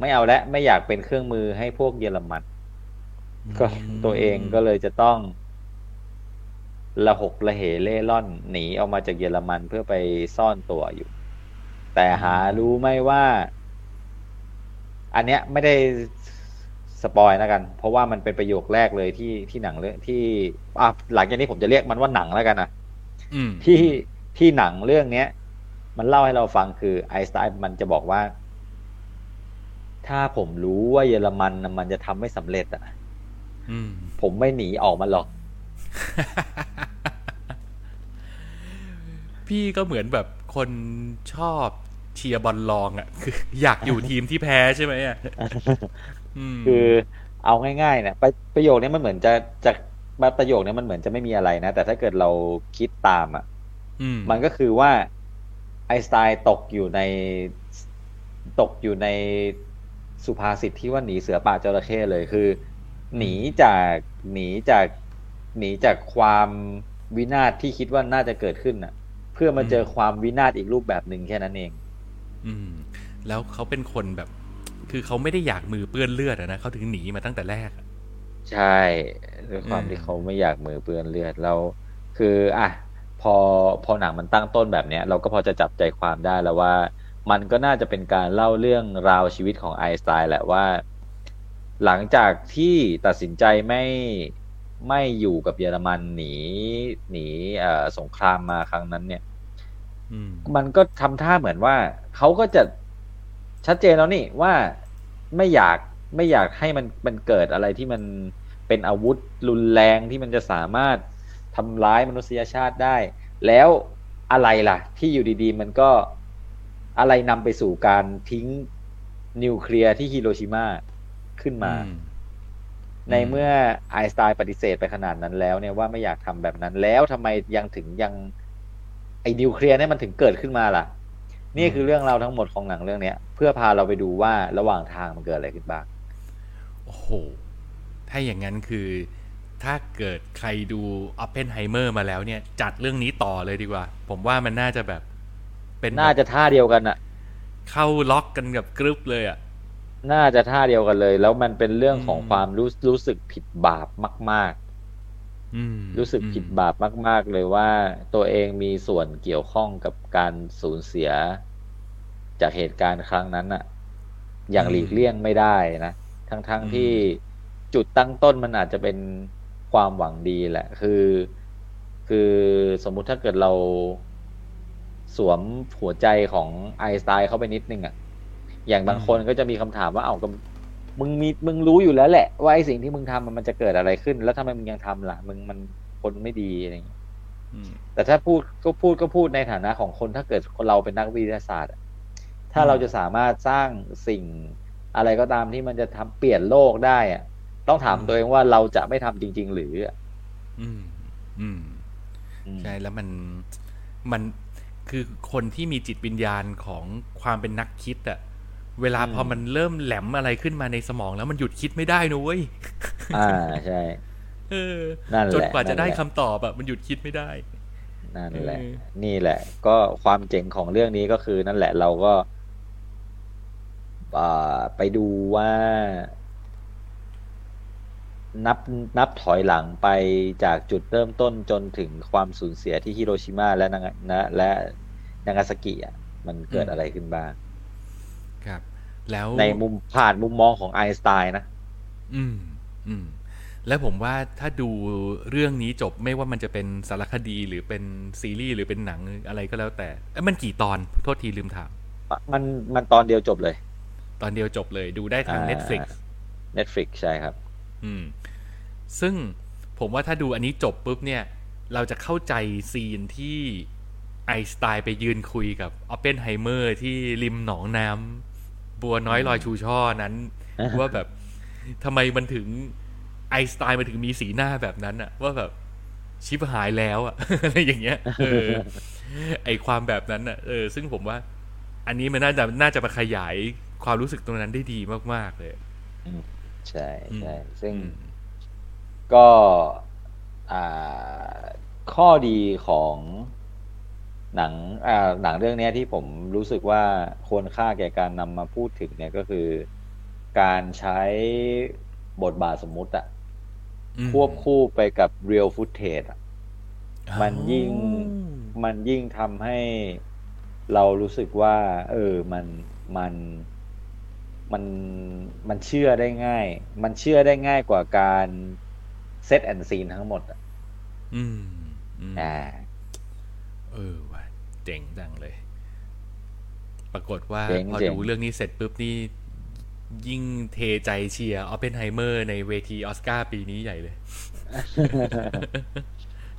ไม่เอาและไม่อยากเป็นเครื่องมือให้พวกเยอรมัน ก็ตัวเองก็เลยจะต้องละหกละเหเล่ร่อนหนีออกมาจากเยอรมันเพื่อไปซ่อนตัวอยู่ แต่หารู้ไหมว่า อันเนี้ยไม่ได้สปอยนะกัน เพราะว่ามันเป็นประโยคแรกเลยที่ที่หนังเรื่องที่อะหลังจากนี้ผมจะเรียกมันว่าหนังแล้วกันนะอืมที่ที่หนังเรื่องเนี้ย มันเล่าให้เราฟังคือไอน์สไตน์มันจะบอกว่า ถ้าผมรู้ว่าเยอรมันน่ะมันจะทำไม่สำเร็จอะอืม ผมไม่หนีออกมาหรอก พี่ก็เหมือนแบบคนชอบเชียร์บอลลองอะ คือ อยากอยู่ทีมที่แพ้ใช่ไหมอะอืมคือเอาง่ายๆเนี่ยประประโยคนี้มันเหมือนจะจะประโยคนี้มันเหมือนจะไม่มีอะไรนะ แต่ถ้าเกิดเราคิดตามอะอืมมันก็คือว่าไอน์สไตน์ตกอยู่ในตกอยู่ในสุภาษิตที่ว่าหนีเสือป่าจระเข้เลยคือ หนีจากหนีจากหนีจากความวินาศที่คิดว่าน่าจะเกิดขึ้นน่ะ เพื่อมาเจอความวินาศอีกรูปแบบหนึ่งแค่นั้นเอง อืม แล้วเขาเป็นคนแบบ คือเขาไม่ได้อยากมือเปื้อนเลือดอะนะเขาถึงหนีมาตั้งแต่แรกอะใช่ด้วยความอืมที่เขาไม่อยากมือเปื้อนเลือดแล้วคืออะพอพอหนังมันตั้งต้นแบบเนี้ย เราก็พอจะจับใจความได้แล้วว่า มันก็น่าจะเป็นการเล่าเรื่องราวชีวิตของไอน์สไตน์แหละว่า หลังจากที่ตัดสินใจไม่ไม่อยู่กับเยอรมันหนีหนีเอ่อสงครามมาครั้งนั้นเนี่ยอืมมันก็ทำท่าเหมือนว่าเขาก็จะชัดเจนแล้วนี่ว่าไม่อยากไม่อยากให้มันมันเกิดอะไรที่มันเป็นอาวุธรุนแรงที่มันจะสามารถทำร้ายมนุษยชาติได้ แล้วอะไรล่ะ ที่อยู่ดีๆ มันก็อะไรนำไปสู่การทิ้งนิวเคลียร์ที่ฮิโรชิมา ขึ้นมาอืมในเมื่อไอน์สไตน์ปฏิเสธไปขนาดนั้นแล้ว เนี่ยว่าไม่อยากทำแบบนั้นแล้วทำไมยังถึงยังไอ้นิวเคลียร์เนี่ยมันถึงเกิดขึ้นมาล่ะ นี่คือเรื่องราวทั้งหมดของหนังเรื่องเนี้ย เพื่อพาเราไปดูว่าระหว่างทางมันเกิดอะไรขึ้นบ้างโอ้โห ถ้าอย่างนั้นคือถ้าเกิดใครดูอ p ปเพนไฮเมอร์มาแล้วเนี่ย จัดเรื่องนี้ต่อเลยดีกว่า ผมว่ามันน่าจะแบบ เป็นน่าจะท่าเดียวกันอะเข้าล็อกกันกับกรึบเลยอะ น่าจะท่าเดียวกันเลย แล้วมันเป็นเรื่องของอืมความรู้รู้สึกผิดบาปมากอืมๆรู้สึกอืมผิดบาปมาก ๆ เลยว่าตัวเองมีส่วนเกี่ยวข้องกับการสูญเสีย จากเหตุการณ์ครั้งนั้นอะอย่างหลีกเลี่ยงไม่ได้นะทั้งๆที่จุดตั้งต้นมันอาจจะเป็นความหวังดีแหละ คือ คือสมมุติถ้าเกิดเราสวมหัวใจของไอน์สไตน์เข้าไปนิดนึงอะ อย่างบางคนก็จะมีคำถามว่าเอ้าก็มึงมีมึงรู้อยู่แล้วแหละ ว่าไอสิ่งที่มึงทำมันมันจะเกิดอะไรขึ้น แล้วทำไมมึงยังทำล่ะ มึงมันคนไม่ดีอะไรอย่างเงี้ยอืมแต่ถ้าพูดก็พูดก็พูดในฐานะของคนถ้าเกิดคนเราเป็นนักวิทยาศาสตร์อะถ้าเราจะสามารถสร้างสิ่งอะไรก็ตามที่มันจะทำเปลี่ยนโลกได้อะต้องถามตัวเองว่าเราจะไม่ทำจริง ๆ หรืออะอืมอืม อืมใช่แล้วมันมันคือคนที่มีจิตวิญญาณของความเป็นนักคิดอะ เวลาพอมันเริ่มแหลมอะไรขึ้นมาในสมองแล้วมันหยุดคิดไม่ได้นะเว้ย อ่าใช่เออนั่นแหละจนกว่าจะได้นั่นแหละคำตอบอะมันหยุดคิดไม่ได้ นั่นแหละเออนี่แหละ ก็ความเจ๋งของเรื่องนี้ก็คือ นั่นแหละเราก็อ่าไปดูว่า นับนับถอยหลังไปจากจุดเริ่มต้นจนถึงความสูญเสียที่ฮิโรชิมาและนางนะและนางาซากิอะมันเกิดอืมอะไรขึ้นบ้างครับ แล้วในมุมผ่านมุมมองของไอน์สไตน์นะ อืม อืม แล้วผมว่าถ้าดูเรื่องนี้จบไม่ว่ามันจะเป็นสารคดีหรือเป็นซีรีส์หรือเป็นหนังอะไรก็แล้วแต่เอ้ยมันกี่ตอน โทษทีลืมถาม มันมันตอนเดียวจบเลย ตอนเดียวจบเลย ดูได้ทางอ่า Netflix Netflix ใช่ครับ อืม ซึ่งผมว่าถ้าดูอันนี้จบปุ๊บเนี่ย เราจะเข้าใจ scene ที่ไอน์สไตน์ไปยืนคุยกับออปเปนไฮเมอร์ที่ริมหนองน้ำ บัวน้อยลอยชูช่อนั้นว่าแบบทำไมมันถึงไอน์สไตน์มันถึงมีสีหน้าแบบนั้นอะว่าแบบชิบหายแล้วอะอะไรอย่างเงี้ยเออไอความแบบนั้นอะเออ ซึ่งผมว่า อันนี้มันน่าจะน่าจะมาขยายความรู้สึกตรงนั้นได้ดีมาก ๆ เลยใช่ใช่อืมซึ่งอืมก็อ่าข้อดีของ หนังอ่าหนังเรื่องเนี้ยที่ผมรู้สึกว่าควรค่าแก่การนำมาพูดถึงเนี่ยก็คือ การใช้บทบาทสมมุติอะอืมควบคู่ไปกับ real footage อะมันยิ่งมันยิ่งทำให้เรารู้สึกว่า เออมันมันมันมันเชื่อได้ง่าย มันเชื่อได้ง่ายกว่าการเซตแอนซีนทั้งหมดอะอืมอืม อ่า เออว่ะ เจ๋งจังเลย ปรากฏว่าเจ๋งพอเจ๋งดูเรื่องนี้เสร็จปุ๊บนี่ยิ่งเทใจเชียร์ออปเพนไฮเมอร์ในเวทีออสการ์ปีนี้ใหญ่เลย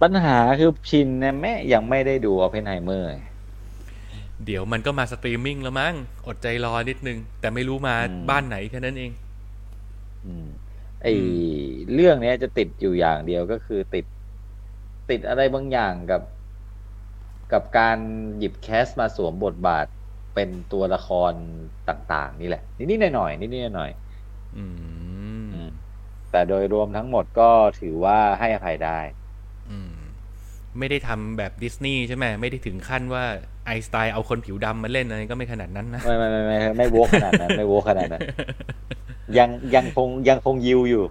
ปัญหาคือชินเนี่ยแม่ยังไม่ได้ดู Oppenheimer เดี๋ยวมันก็มาสตรีมมิ่งแล้วมั้ง อดใจรอนิดนึง แต่ไม่รู้มาอืมบ้านไหนแค่นั้นเองอืมไอ้เรื่องเนี้ยจะติดอยู่อย่างเดียวก็คือติด ติดอะไรบางอย่างกับ กับการหยิบ cast มาสวมบทบาทเป็นตัวละครต่าง ๆ นี่แหละ นิดๆหน่อยๆนิดๆหน่อยอืมอืมๆแต่โดยรวมทั้งหมดก็ถือว่าให้อภัยได้อืมไม่ได้ทำแบบดิสนีย์ใช่ไหมไม่ได้ถึงขั้นว่าไอน์สไตน์เอาคนผิวดำมาเล่นอะไรก็ไม่ขนาดนั้นนะ ไม่ไม่ไม่ไม่ไม่โวกขนาดนั้น ไม่โวกขนาดนั้น ยังยังคงยังคงยิวอยู่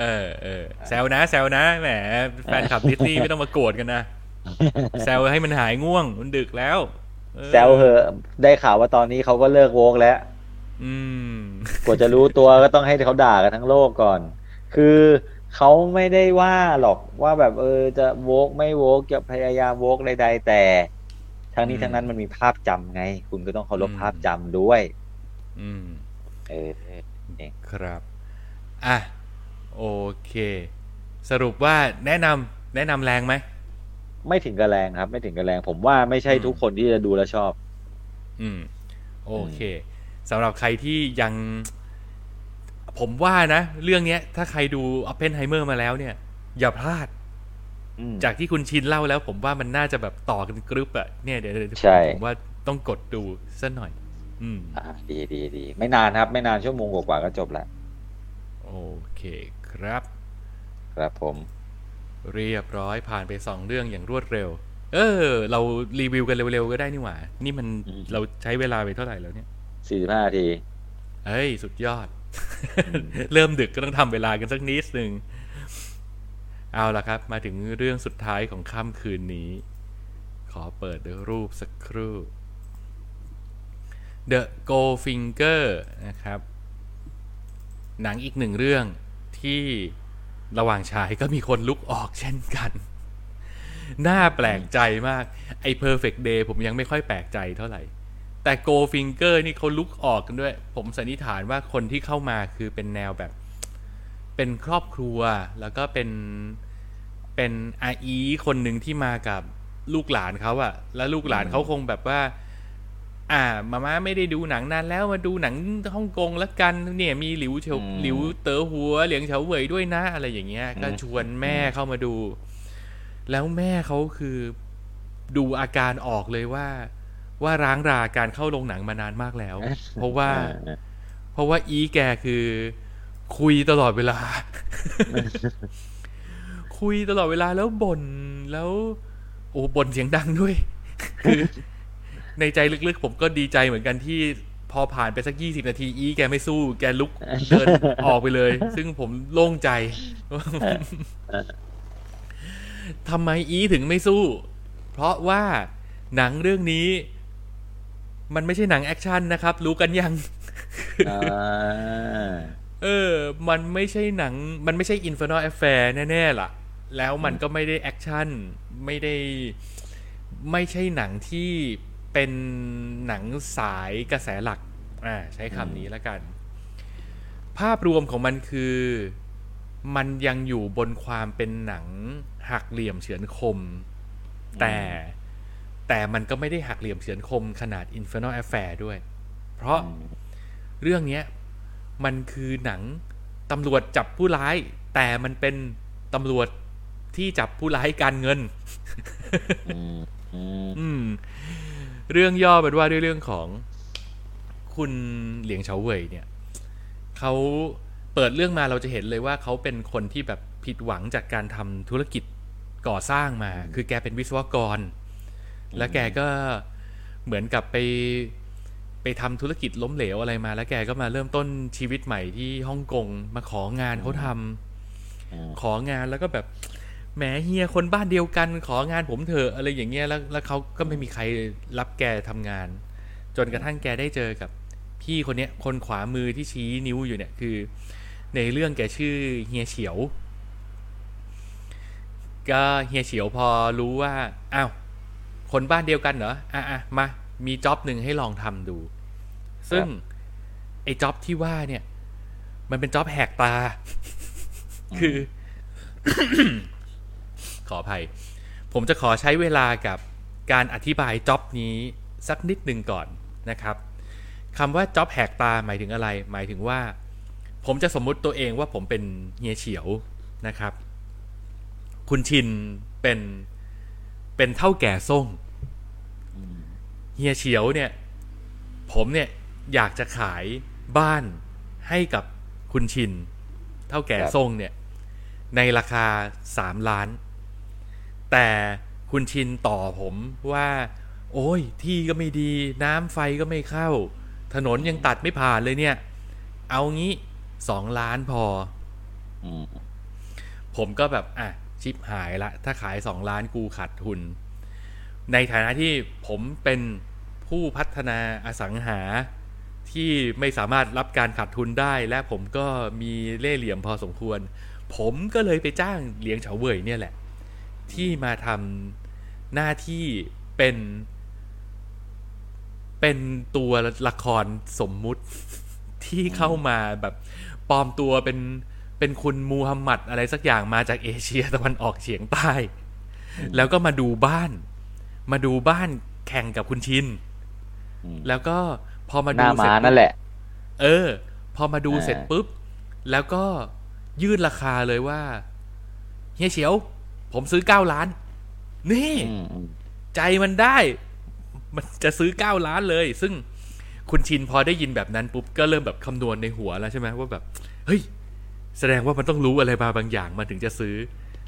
เออเออแซวนะแซวนะแหมแฟนคลับดิสนีย์ไม่ต้องมาโกรธกันนะ แซวให้มันหายง่วง มันดึกแล้วออแซวเหอะได้ข่าวว่าตอนนี้เขาก็เลิกโวกแล้ว อืมกว่าจะรู้ตัวก็ต้องให้เขาด่ากันทั้งโลกก่อน คือเขาไม่ได้ว่าหรอกว่าแบบเออจะโวกไม่โวกจะพยายามโวกใดๆแต่ ทั้งนี้อืมทั้งนั้นมันมีภาพจำไง คุณก็ต้องเคารพอืมภาพจำด้วย อืม เออครับ อะ โอเค สรุปว่าแนะนำแนะนำแรงไหม ไม่ถึงกระแรงครับ ไม่ถึงกระแรง ผมว่าไม่ใช่อืมทุกคนที่จะดูแล้วชอบ อืม โอเคสำหรับใครที่ยัง ผมว่านะ เรื่องเนี้ย ถ้าใครดูอ p เพนไฮเมอร์มาแล้วเนี่ย อย่าพลาดอืมจากที่คุณชินเล่าแล้ว ผมว่ามันน่าจะแบบต่อกันกรึบอะเนี่ยเดี๋ยวเดี๋ยวใช่ผมว่าต้องกดดูสักหน่อย อืม อ่า ดีดีดีไม่นานครับ ไม่นานชั่วโมงกว่าๆก็จบละโอเคครับ ครับผม เรียบร้อยผ่านไปสองเรื่องอย่างรวดเร็ว เออ เรารีวิวกันเร็วๆก็ได้นี่หว่า นี่มันเราใช้เวลาไปเท่าไหร่แล้วเนี่ยสี่สิบห้านาทีเฮ้ย สุดยอด เริ่มดึกก็ต้องทำเวลากันสักนิดหนึ่งเอาละครับ มาถึงเรื่องสุดท้ายของค่ำคืนนี้ ขอเปิดรูปสักครู่ The Goldfinger นะครับ หนังอีกหนึ่งเรื่องที่ ระหว่างฉายก็มีคนลุกออกเช่นกัน น่าแปลกใจมาก ไอ้ Perfect Day ผมยังไม่ค่อยแปลกใจเท่าไหร่ แต่ go finger นี่เขาลุกออกกันด้วย ผมสันนิษฐานว่าคนที่เข้ามาคือเป็นแนวแบบ เป็นครอบครัว แล้วก็เป็น เป็นอาอีคนหนึ่งที่มากับลูกหลานเขาอะแล้วลูกหลานเขาคงแบบว่า อ่ามาม่าไม่ได้ดูหนังนานแล้วมาดูหนังฮ่องกงแล้วกันเนี่ยมีหลิวเฉาอืมหลิวเต๋อหัวเหลียงเฉาเหวยด้วยนะ อะไรอย่างเงี้ย ก็อืมชวนแม่เข้ามาดู แล้วแม่เขาคือดูอาการออกเลยว่า ว่าร้างราการเข้าโรงหนังมานานมากแล้ว เพราะว่าอ่า เพราะว่าอีแกคือ คุยตลอดเวลา คุยตลอดเวลาแล้วบ่นแล้ว โอ้บ่นเสียงดังด้วย คือ ในใจลึกๆ ผมก็ดีใจเหมือนกันที่พอผ่านไปสักยี่สิบนาทีอีแกไม่สู้ แกลุกเดินออกไปเลย ซึ่งผมโล่งใจทำไมอีถึงไม่สู้ เพราะว่าหนังเรื่องนี้ มันไม่ใช่หนังแอคชั่นนะครับ รู้กันยังอ่าเออ มันไม่ใช่หนัง มันไม่ใช่ Infernal Affair แน่ๆล่ะ แล้วมันก็ไม่ได้แอคชั่น ไม่ได้ ไม่ใช่หนังที่ เป็นหนังสายกระแสหลัก อ่า ใช้คำนี้แล้วกัน ภาพรวมของมันคือ มันยังอยู่บนความเป็นหนังหักเหลี่ยมเฉือนคม แต่แต่มันก็ไม่ได้หักเหลี่ยมเฉือนคมขนาด Infernal Affair ด้วย เพราะเรื่องเนี้ยมันคือหนังตำรวจจับผู้ร้าย แต่มันเป็นตำรวจที่จับผู้ร้ายการเงิน อืมอืมอืม เรื่องย่อเป็นว่าด้วยเรื่องของคุณเหลียงเฉาเว่ยเนี่ยเขาเปิดเรื่องมาเราจะเห็นเลยว่าเขาเป็นคนที่แบบผิดหวังจากการทำธุรกิจก่อสร้างมา คือแกเป็นวิศวกร แล้วแกก็เหมือนกับไปไปทำธุรกิจล้มเหลวอะไรมา แล้วแกก็มาเริ่มต้นชีวิตใหม่ที่ฮ่องกงมาของานเขาทำอืมของานแล้วก็แบบ แหมเฮียคนบ้านเดียวกันของานผมเถอะอะไรอย่างเงี้ยแล้วแล้วเขาก็ไม่มีใครรับแกทำงาน จนกระทั่งแกได้เจอกับพี่คนเนี้ยคนขวามือที่ชี้นิ้วอยู่เนี่ยคือ ในเรื่องแกชื่อเฮียเฉียว ก็เฮียเฉียวพอรู้ว่าอ้าวคนบ้านเดียวกันเหรออะอะมามีจ็อบหนึ่งให้ลองทำดู ซึ่งไอ้จ็อบที่ว่าเนี่ย มันเป็นจ็อบแหกตา คือ ขออภัย ผมจะขอใช้เวลากับการอธิบายจ็อบนี้สักนิดหนึ่งก่อนนะครับคำว่าจ็อบแหกตาหมายถึงอะไร หมายถึงว่า ผมจะสมมุติตัวเองว่าผมเป็นเฮียเฉียวนะครับ คุณชินเป็นเป็นเท่าแก่ส่งเฮียเฉียวเนี่ย ผมเนี่ยอยากจะขายบ้านให้กับคุณชิน เท่าแก่ส่งเนี่ย ในราคาสามล้าน แต่คุณชินต่อผมว่า โอ้ย ที่ก็ไม่ดีน้ำไฟก็ไม่เข้า ถนนยังตัดไม่ผ่านเลยเนี่ย เอางี้สองล้านพออผมก็แบบ อะ ชิปหายละ ถ้าขายสองล้านกูขาดทุน ในฐานะที่ผมเป็นผู้พัฒนาอสังหาที่ไม่สามารถรับการขาดทุนได้และผมก็มีเล่ห์เหลี่ยมพอสมควร ผมก็เลยไปจ้างเลี้ยงเฉาเว่ยเนี่ยแหละ ที่มาทำหน้าที่เป็นเป็นตัวละครสมมุติที่เข้ามาแบบปลอมตัวเป็นเป็นคุณมูฮัมหมัดอะไรสักอย่างมาจากเอเชียตะวันออกเฉียงใต้ แล้วก็มาดูบ้าน มาดูบ้านแข่งกับคุณชินอืมแล้วก็พอมาหดูน้าเสร็ม้าจนั่นแหละ เออ พอมาดูอ่าเสร็จปุ๊บ แล้วก็ยื่นราคาเลยว่าเฮียเฉียว ผมซื้อเก้าล้าน นี่ ใจมันได้ มันจะซื้อเก้าล้านเลย ซึ่งคุณชินพอได้ยินแบบนั้นปุ๊บก็เริ่มแบบคำนวณในหัวแล้วใช่ไหมว่าแบบ เฮ้ย แสดงว่ามันต้องรู้อะไรมาบางอย่างมันถึงจะซื้อ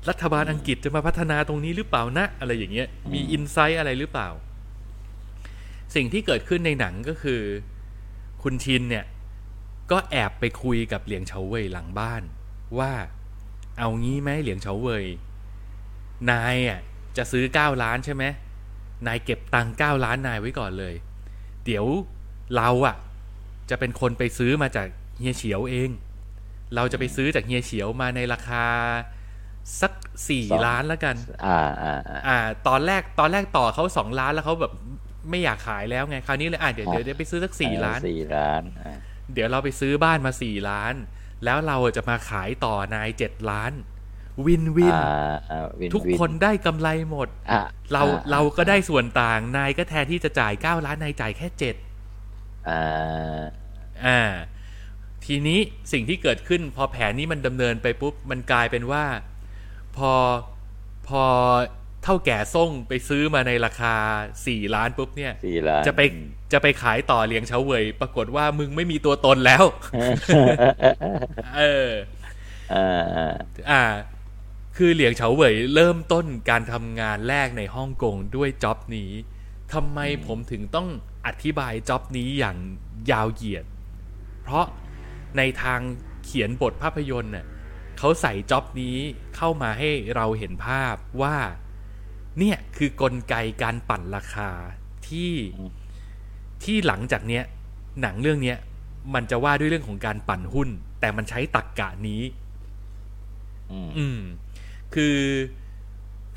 รัฐบาลอังกฤษจะมาพัฒนาตรงนี้หรือเปล่านะ อะไรอย่างเงี้ย มีอินไซต์อะไรหรือเปล่า สิ่งที่เกิดขึ้นในหนังก็คือ คุณชินเนี่ย ก็แอบไปคุยกับเหลียงเฉาเว่ยหลังบ้าน ว่า เอางี้ไหมเหลียงเฉาเว่ย นายอะจะซื้อเก้าล้านใช่ไหมนายเก็บตังค์เก้าล้านนายไว้ก่อนเลย เดี๋ยวเราอะ จะเป็นคนไปซื้อมาจากเฮียเฉียวเอง เราจะไปซื้อจากเฮียเฉียวมาในราคาสักสี่สองล้านแล้วกันอ่าอ่าอ่าอ่า ตอนแรกตอนแรกต่อเขาสองล้านแล้วเขาแบบไม่อยากขายแล้วไงคราวนี้เลยอะเดี๋ยวครับเดี๋ยวเดี๋ยวไปซื้อสักสี่ล้านสี่ล้านอ่าเดี๋ยวเราไปซื้อบ้านมาสี่ล้าน แล้วเราจะมาขายต่อนายเจ็ดล้าน วินวินอ่าอ่าวินทุกวิคนได้กำไรหมดอะเราอ่เราก็ได้ส่วนต่างนายก็แทนที่จะจ่ายเก้าล้านนายจ่ายแค่เจ็ดอ่าอ่า ทีนี้สิ่งที่เกิดขึ้น พอแผนนี้มันดำเนินไปปุ๊บ มันกลายเป็นว่า พอพอเท่าแก่ส่งไปซื้อมาในราคาสี่ล้านปุ๊บเนี่ยสี่ล้านจะไปจะไปขายต่อเลี้ยงเฉาเว่ยปรากฏว่ามึงไม่มีตัวตนแล้ว เอออ่าอ่าอ่า คือเหลียงเฉาเว่ยเริ่มต้นการทำงานแรกในฮ่องกงด้วยจ็อบนี้ทำไมผมถึงต้องอธิบายจ็อบนี้อย่างยาวเหยียด เพราะในทางเขียนบทภาพยนตร์น่ะเขาใส่จ็อบนี้เข้ามาให้เราเห็นภาพว่า เนี่ยคือกลไกการปั่นราคาที่ที่หลังจากเนี้ยหนังเรื่องเนี้ยมันจะว่าด้วยเรื่องของการปั่นหุ้น แต่มันใช้ตักกะนี้ อืมอืม คือ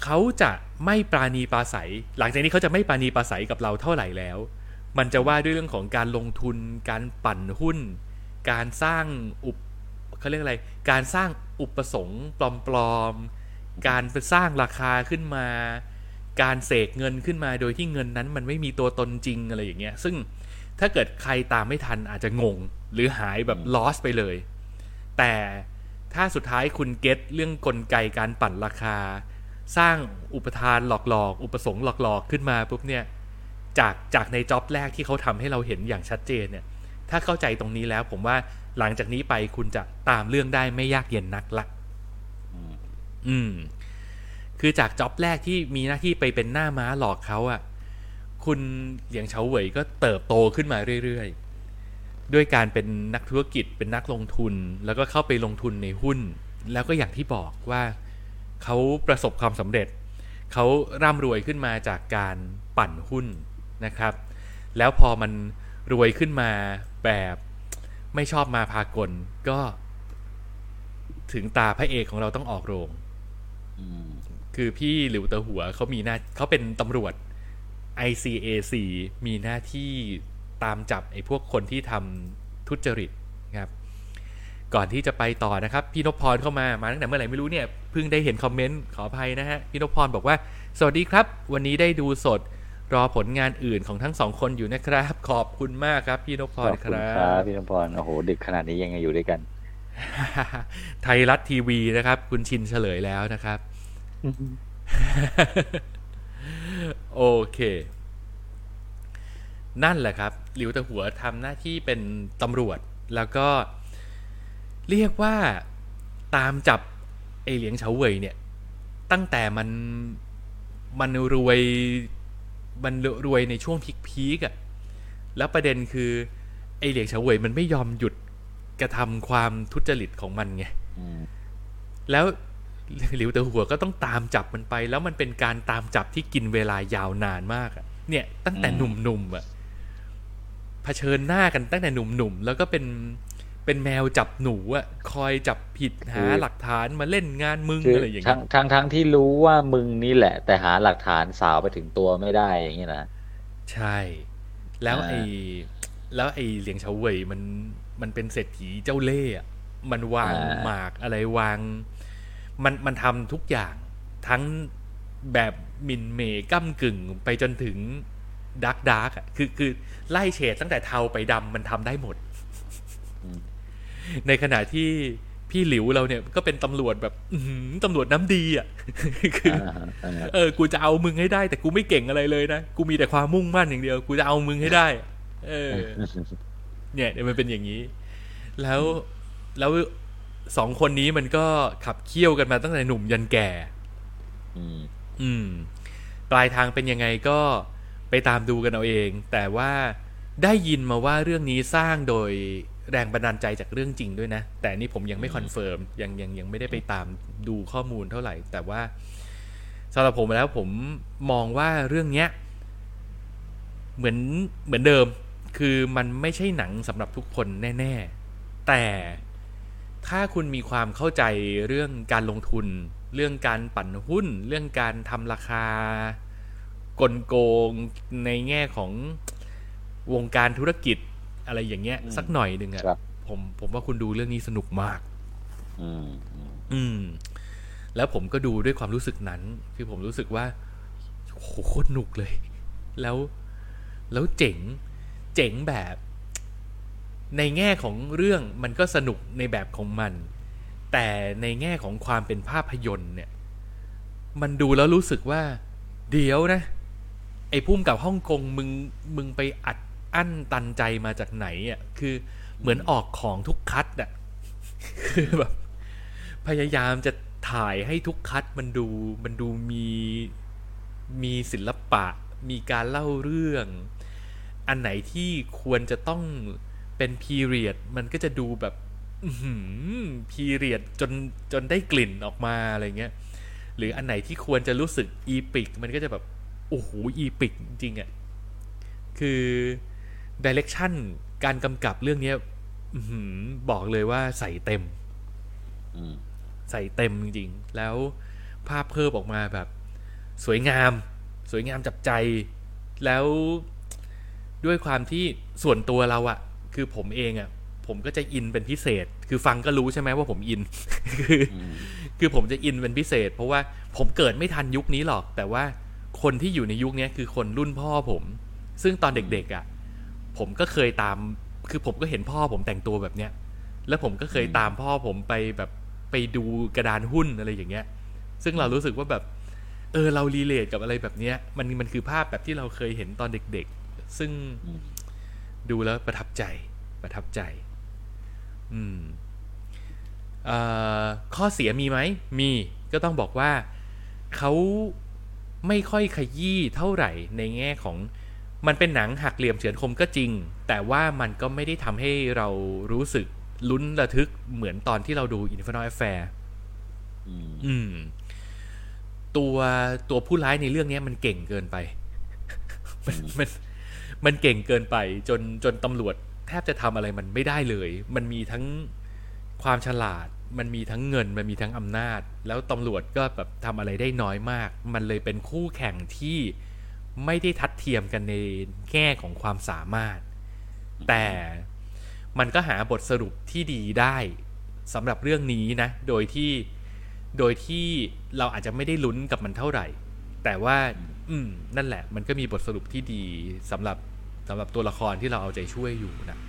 เขาจะไม่ปราณีปราศัย หลังจากนี้เขาจะไม่ปราณีปราศัยกับเราเท่าไหร่แล้ว มันจะว่าด้วยเรื่องของการลงทุน การปั่นหุ้น การสร้างอุปเขาเรียกอะไร การสร้างอุปสงค์ปลอมๆ การไปสร้างราคาขึ้นมา การเสกเงินขึ้นมาโดยที่เงินนั้นมันไม่มีตัวตนจริงอะไรอย่างเงี้ย ซึ่งถ้าเกิดใครตามไม่ทันอาจจะงง หรือหายแบบ lost ไปเลย แต่ ถ้าสุดท้ายคุณเก็ตเรื่องกลไกการปั่นราคา สร้างอุปทานหลอกๆ อุปสงค์หลอกๆ ขึ้นมาปุ๊บเนี่ยจากจากในจ็อบแรกที่เขาทำให้เราเห็นอย่างชัดเจนเนี่ยถ้าเข้าใจตรงนี้แล้วผมว่าหลังจากนี้ไปคุณจะตามเรื่องได้ไม่ยากเย็นนักละอืม คือจากจ็อบแรกที่มีหน้าที่ไปเป็นหน้าม้าหลอกเขาอะ่ะคุณเหลียงเฉาเหวยก็เติบโตขึ้นมาเรื่อยๆ ด้วยการเป็นนักธุรกิจเป็นนักลงทุน แล้วก็เข้าไปลงทุนในหุ้น แล้วก็อย่างที่บอกว่าเขาประสบความสำเร็จ เขาร่ำรวยขึ้นมาจากการปั่นหุ้นนะครับ แล้วพอมันรวยขึ้นมาแบบไม่ชอบมาพากลก็ถึงตาพระเอกของเราต้องออกโรงคือพี่หลิวเตอหัวเขามีหน้าเขาเป็นตำรวจ ICAC มีหน้าที่ ตามจับไอ้พวกคนที่ทำทุจริตครับ ก่อนที่จะไปต่อนะครับ พี่นพพรเข้ามา มาตั้งแต่เมื่อไหร่ไม่รู้เนี่ย เพิ่งได้เห็นคอมเมนต์ขออภัยนะฮะ พี่นพพรบอกว่า สวัสดีครับ วันนี้ได้ดูสดรอผลงานอื่นของทั้งสองคนอยู่นะครับ ขอบคุณมากครับ พี่นพพขรอบคคุณรัครับบพี่น้ำพรโอ้โหดึกขนาดนี้ยังไงอยู่ด้วยกัน ไทยรัฐทีวีนะครับ คุณชินเฉลยแล้วนะครับ โอเค นั่นแหละครับ หลิวตะหัวทำหน้าที่เป็นตำรวจ แล้วก็เรียกว่าตามจับไอเหลียงเฉาเว่ยเนี่ย ตั้งแต่มันมันรวยมันรวยในช่วงพีคๆอะ่ะแล้วประเด็นคือไอเหลียงเฉาเว่ยมันไม่ยอมหยุดกระทำความทุจริตของมันไงอืมแล้วหลิวเตอหัวก็ต้องตามจับมันไป แล้วมันเป็นการตามจับที่กินเวลายาวนานมากอะเนี่ย ตั้งแต่หนุ่มๆอะ เผชิญหน้ากันตั้งแต่หนุ่มๆ แล้วก็เป็นเป็นแมวจับหนูอะคอยจับผิดหาหลักฐานมาเล่นงานมึงคืออะไรอย่างทั้เงี้งยทั้งทั้งที่รู้ว่ามึงนี่แหละ แต่หาหลักฐานสาวไปถึงตัวไม่ได้อย่างนี้นะใช่ แล้วอ่าไอ้แล้วไอ้เหลียงเฉาเว่ยมันมันเป็นเศรษฐีเจ้าเล่ห์อะมันวางหมากอะไรวาง มันมันทำทุกอย่างทั้งแบบหมิ่นเหม่ก้ำกึ่งไปจนถึง dark dark อะคือคือ ไล่เฉดตั้งแต่เทาไปดำมันทำได้หมด ในขณะที่พี่หลิวเราเนี่ยก็เป็นตำรวจแบบอื้อหือตำรวจน้ำดีอะคืออ่าอ่าเออ กูจะเอามึงให้ได้ แต่กูไม่เก่งอะไรเลยนะ กูมีแต่ความมุ่งมั่นอย่างเดียว กูจะเอามึงให้ได้ เออ เนี่ยเดี๋ยวมันเป็นอย่างนี้ แล้วแล้วสองคนนี้มันก็ขับเคี่ยวกันมาตั้งแต่หนุ่มยันแก่ อืมอืมปลายทางเป็นยังไงก็ ไปตามดูกันเอาเอง แต่ว่าได้ยินมาว่าเรื่องนี้สร้างโดยแรงบันดาลใจจากเรื่องจริงด้วยนะ แต่นี่ผมยังไม่ confirm ยังยังยังไม่ได้ไปตามดูข้อมูลเท่าไหร่ แต่ว่าสำหรับผมแล้วผมมองว่าเรื่องเนี้ยเหมือนเหมือนเดิม คือมันไม่ใช่หนังสำหรับทุกคนแน่ ๆ แต่ถ้าคุณมีความเข้าใจเรื่องการลงทุน เรื่องการปั่นหุ้น เรื่องการทำราคา กลโกงในแง่ของวงการธุรกิจอะไรอย่างเงี้ย สักหน่อยหนึ่งอะครับผมผมว่าคุณดูเรื่องนี้สนุกมากอืมอืมอืม แล้วผมก็ดูด้วยความรู้สึกนั้น คือผมรู้สึกว่าโหโคตรหนุกเลย แล้วแล้วเจ๋ง เจ๋งแบบ ในแง่ของเรื่องมันก็สนุกในแบบของมัน แต่ในแง่ของความเป็นภาพยนตร์เนี่ย มันดูแล้วรู้สึกว่า เดี๋ยวนะ ไอ้พุ่มกับฮ่องกงมึงมึงไปอัดอั้นตันใจมาจากไหนอะคือเหมือนออกของทุกคัดอะคือแบบพยายามจะถ่ายให้ทุกคัดมันดูมันดูมีมีศิลปะ มีการเล่าเรื่อง อันไหนที่ควรจะต้องเป็นพีเรียดมันก็จะดูแบบพีเรียดจนจนได้กลิ่นออกมาอะไรเงี้ย หรืออันไหนที่ควรจะรู้สึกอีปิก มันก็จะแบบ โอ้โหอีปิกจริงๆอะ่ะ คือดิเรกชันการกำกับเรื่องเนี้ยอื้อหือบอกเลยว่าใส่เต็มอืมใส่เต็มจริงๆ แล้วภาพเพิ่มออกมาแบบ สวยงาม สวยงามจับใจ แล้วด้วยความที่ส่วนตัวเราอะคือผมเองอะผมก็จะอินเป็นพิเศษ คือฟังก็รู้ใช่ไหมว่าผมอิน คืออืมคือผมจะอินเป็นพิเศษ เพราะว่าผมเกิดไม่ทันยุคนี้หรอก แต่ว่า คนที่อยู่ในยุคนี้คือคนรุ่นพ่อผม ซึ่งตอนเด็กๆอะ่ะ ผมก็เคยตาม คือผมก็เห็นพ่อผมแต่งตัวแบบเนี้ย แล้วผมก็เคยตามพ่อผมไปแบบไปดูกระดานหุ้นอะไรอย่างเงี้ย ซึ่งเรารู้สึกว่าแบบ เออเรารีเลทกับอะไรแบบเนี้ย มันมันคือภาพแบบที่เราเคยเห็นตอนเด็กๆ ซึ่งดูแล้วประทับใจ ประทับใจ อืมอ่อข้อเสียมีไหม มี ก็ต้องบอกว่าเขา ไม่ค่อยขยี้เท่าไหร่ในแง่ของมันเป็นหนังหักเหลี่ยมเฉือนคมก็จริง แต่ว่ามันก็ไม่ได้ทำให้เรารู้สึกลุ้นระทึกเหมือนตอนที่เราดู Infernal Affair อืมอืมตัวตัวผู้ร้ายในเรื่องเนี้ยมันเก่งเกินไป มันมันมันเก่งเกินไป จนจนตำรวจแทบจะทำอะไรมันไม่ได้เลย มันมีทั้งความฉลาด มันมีทั้งเงินมันมีทั้งอำนาจ แล้วตำรวจก็แบบทำอะไรได้น้อยมาก มันเลยเป็นคู่แข่งที่ไม่ได้ทัดเทียมกันในแง่ของความสามารถ แต่มันก็หาบทสรุปที่ดีได้สำหรับเรื่องนี้นะ โดยที่โดยที่เราอาจจะไม่ได้ลุ้นกับมันเท่าไหร่ แต่ว่า อืม นั่นแหละ มันก็มีบทสรุปที่ดีสำหรับสำหรับตัวละครที่เราเอาใจช่วยอยู่นะ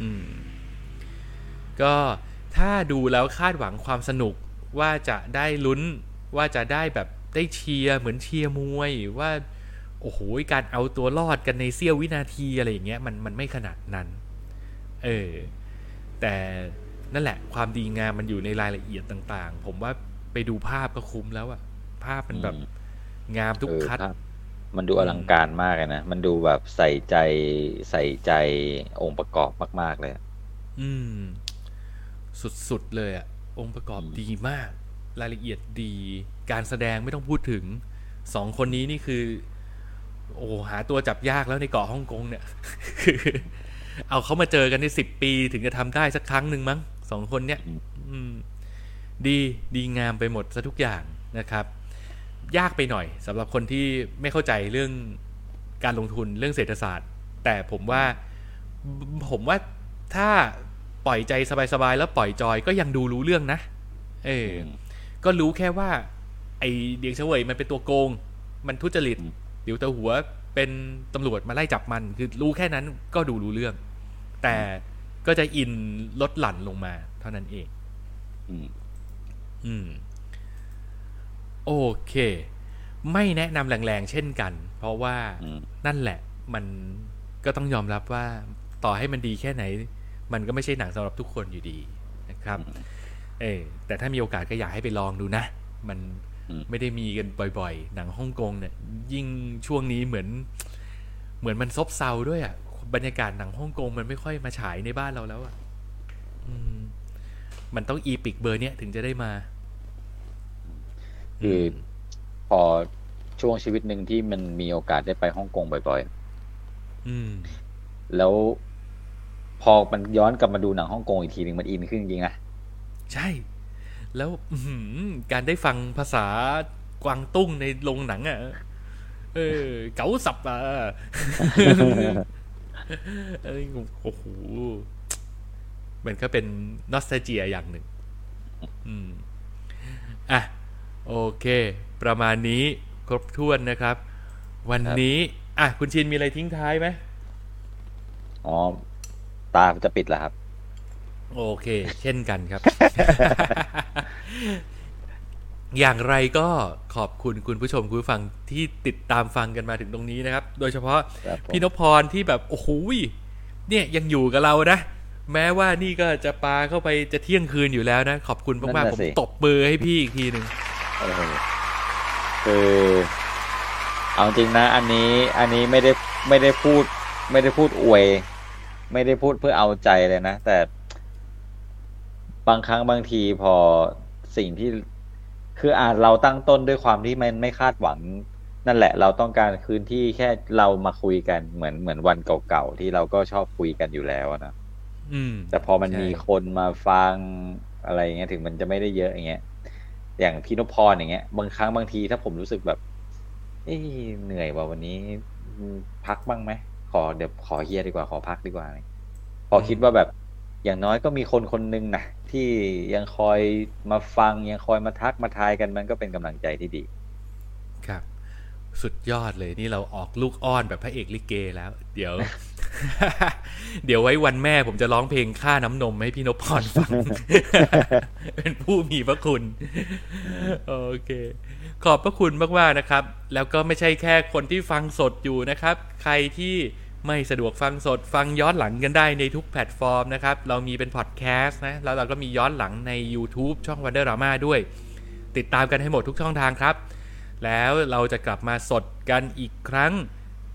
อืม ก็ ถ้าดูแล้วคาดหวังความสนุกว่าจะได้ลุ้นว่าจะได้แบบได้เชียร์เหมือนเชียร์มวยว่าโอ้โหการเอาตัวรอดกันในเสี้ยววินาทีอะไรอย่างเงี้ยมันมันไม่ขนาดนั้น เออ แต่นั่นแหละ ความดีงามมันอยู่ในรายละเอียดต่าง ๆ ผมว่าไปดูภาพก็คุ้มแล้วอะภาพมันแบบอืมงามทุกเออคัดภาพมันดูอลังการมากเลยนะ มันดูแบบใส่ใจใส่ใจองค์ประกอบมาก ๆ เลยอะอืม สุดๆเลยอะองค์ประกอบอืมดีมาก รายละเอียดดี การแสดงไม่ต้องพูดถึงสองคนนี้นี่คือ โอ้หาตัวจับยากแล้วในเกาะฮ่องกงเนี่ยคือเอาเขามาเจอกันในสิบปีถึงจะทำได้สักครั้งหนึ่งมั้งสองคนเนี่ยอืมดีดีงามไปหมดซะทุกอย่างนะครับ ยากไปหน่อยสำหรับคนที่ไม่เข้าใจเรื่องการลงทุนเรื่องเศรษฐศาสตร์ แต่ผมว่าผมว่าถ้า ปล่อยใจสบายๆแล้วปล่อยจอยก็ยังดูรู้เรื่องนะ เออ ก็รู้แค่ว่า ไอเดียงเฉวยมันเป็นตัวโกง มันทุจริตอืมเดี๋ยวแต่หัวเป็นตำรวจมาไล่จับมัน คือรู้แค่นั้นก็ดูรู้เรื่อง แต่ก็จะอินลดหลั่นลงมา เท่านั้นเอง อืม อืม โอเค ไม่แนะนำแรงๆเช่นกัน เพราะว่าอืมนั่นแหละ มันก็ต้องยอมรับว่า ต่อให้มันดีแค่ไหน มันก็ไม่ใช่หนังสำหรับทุกคนอยู่ดีนะครับ เออแต่ถ้ามีโอกาสก็อยากให้ไปลองดูนะ มันอืมไม่ได้มีกันบ่อยๆ หนังฮ่องกงเนี่ย ยิ่งช่วงนี้เหมือน เหมือนมันซบเซาด้วยอะ บรรยากาศหนังฮ่องกงมันไม่ค่อยมาฉายในบ้านเราแล้วอะอืมมันต้องอีปิกเบอร์เนี้ยถึงจะได้มาคือพอช่วงชีวิตหนึ่งที่มันมีโอกาสได้ไปฮ่องกงบ่อยอืมๆแล้ว พอมันย้อนกลับมาดูหนังฮ่องกงอีกทีหนึ่งมันอินขึ้นจริงๆนะใช่ แล้วอื้อหือการได้ฟังภาษากวางตุ้งในโรงหนังอะเออ เก๋าสับอะเอ้ยโอ้โหมันก็เป็นนอสเ a เจียอย่างหนึ่ง อืม อะ โอเค ประมาณนี้ครบถ้วนนะครับ วันนี้ อะ คุณชินมีอะไรทิ้งท้ายไหมอ๋อ ตาจะปิดแล้วครับ โอเค เช่นกันครับ อย่างไรก็ขอบคุณคุณผู้ชมคุณผู้ฟังที่ติดตามฟังกันมาถึงตรงนี้นะครับ โดยเฉพาะครับผมพี่นพพรที่แบบโอ้โหยเนี่ยยังอยู่กับเรานะแม้ว่านี่ก็จะปาเข้าไปจะเที่ยงคืนอยู่แล้วนะ ขอบคุณมากๆผมตบมือให้พี่อีกทีหนึ่งเออคือเอาจริงนะ อันนี้อันนี้ไม่ได้ไม่ได้พูด ไม่ได้พูดอวย ไม่ได้พูดเพื่อเอาใจเลยนะ แต่บางครั้งบางทีพอสิ่งที่คืออาจเราตั้งต้นด้วยความที่มันไม่คาดหวัง นั่นแหละ เราต้องการคืนที่แค่เรามาคุยกันเหมือนเหมือนวันเก่าๆที่เราก็ชอบคุยกันอยู่แล้วอะนะอืมแต่พอมันใช่มีคนมาฟังอะไรอย่างเงี้ยถึงมันจะไม่ได้เยอะอย่างเงี้ยอย่างพี่นพพรอย่างเงี้ยบางครั้งบางทีถ้าผมรู้สึกแบบ เอ้ยเหนื่อยว่ะวันนี้อืมพักบ้างไหม ขอเดี๋ยวขอเฮียดีกว่าขอพักดีกว่าอะไรพอคิดว่าแบบอย่างน้อยก็มีคนคนหนึงนะที่ยังคอยมาฟังยังคอยมาทักมาทายกันมันก็เป็นกำลังใจที่ดี ครับ สุดยอดเลยนี่เราออกลูกอ้อนแบบพระเอกลิเกแล้ว เดี๋ยว เดี๋ยวไว้วันแม่ผมจะร้องเพลงค่าน้ำนมให้พี่นพพรฟัง เป็นผู้มีพระคุณ โอเค ขอบพระคุณมากๆนะครับ แล้วก็ไม่ใช่แค่คนที่ฟังสดอยู่นะครับ ใครที่ไม่สะดวกฟังสดฟังย้อนหลังกันได้ในทุกแพลตฟอร์มนะครับ เรามีเป็นพอดแคสต์นะ แล้วเราก็มีย้อนหลังใน YouTube ช่อง Wonder Drama ด้วย ติดตามกันให้หมดทุกช่องทางครับ แล้วเราจะกลับมาสดกันอีกครั้ง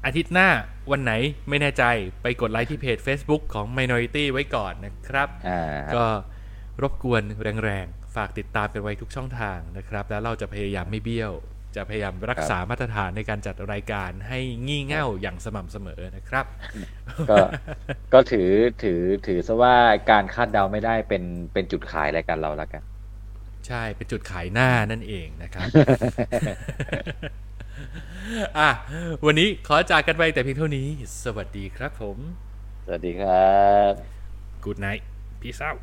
อาทิตย์หน้าวันไหนไม่แน่ใจไปกดไลค์ที่เพจ Facebook ของ Minority ไว้ก่อนนะครับอ่าก็รบกวนแรงๆ ฝากติดตามกันไว้ทุกช่องทางนะครับ แล้วเราจะพยายามไม่เบี้ยว จะพยายามรักษามาตรฐานในการจัดรายการให้งี่เง่าอย่างสม่ำเสมอนะครับ ก็ก็ถือถือถือซะว่าการคาดเดาไม่ได้เป็นเป็นจุดขายรายการเราแล้วกัน ใช่เป็นจุดขายหน้านั่นเองนะครับ อะวันนี้ขอจากกันไปแต่เพียงเท่านี้ สวัสดีครับผม สวัสดีครับ Good night peace out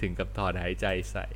ถึงกับถอนหายใจใส่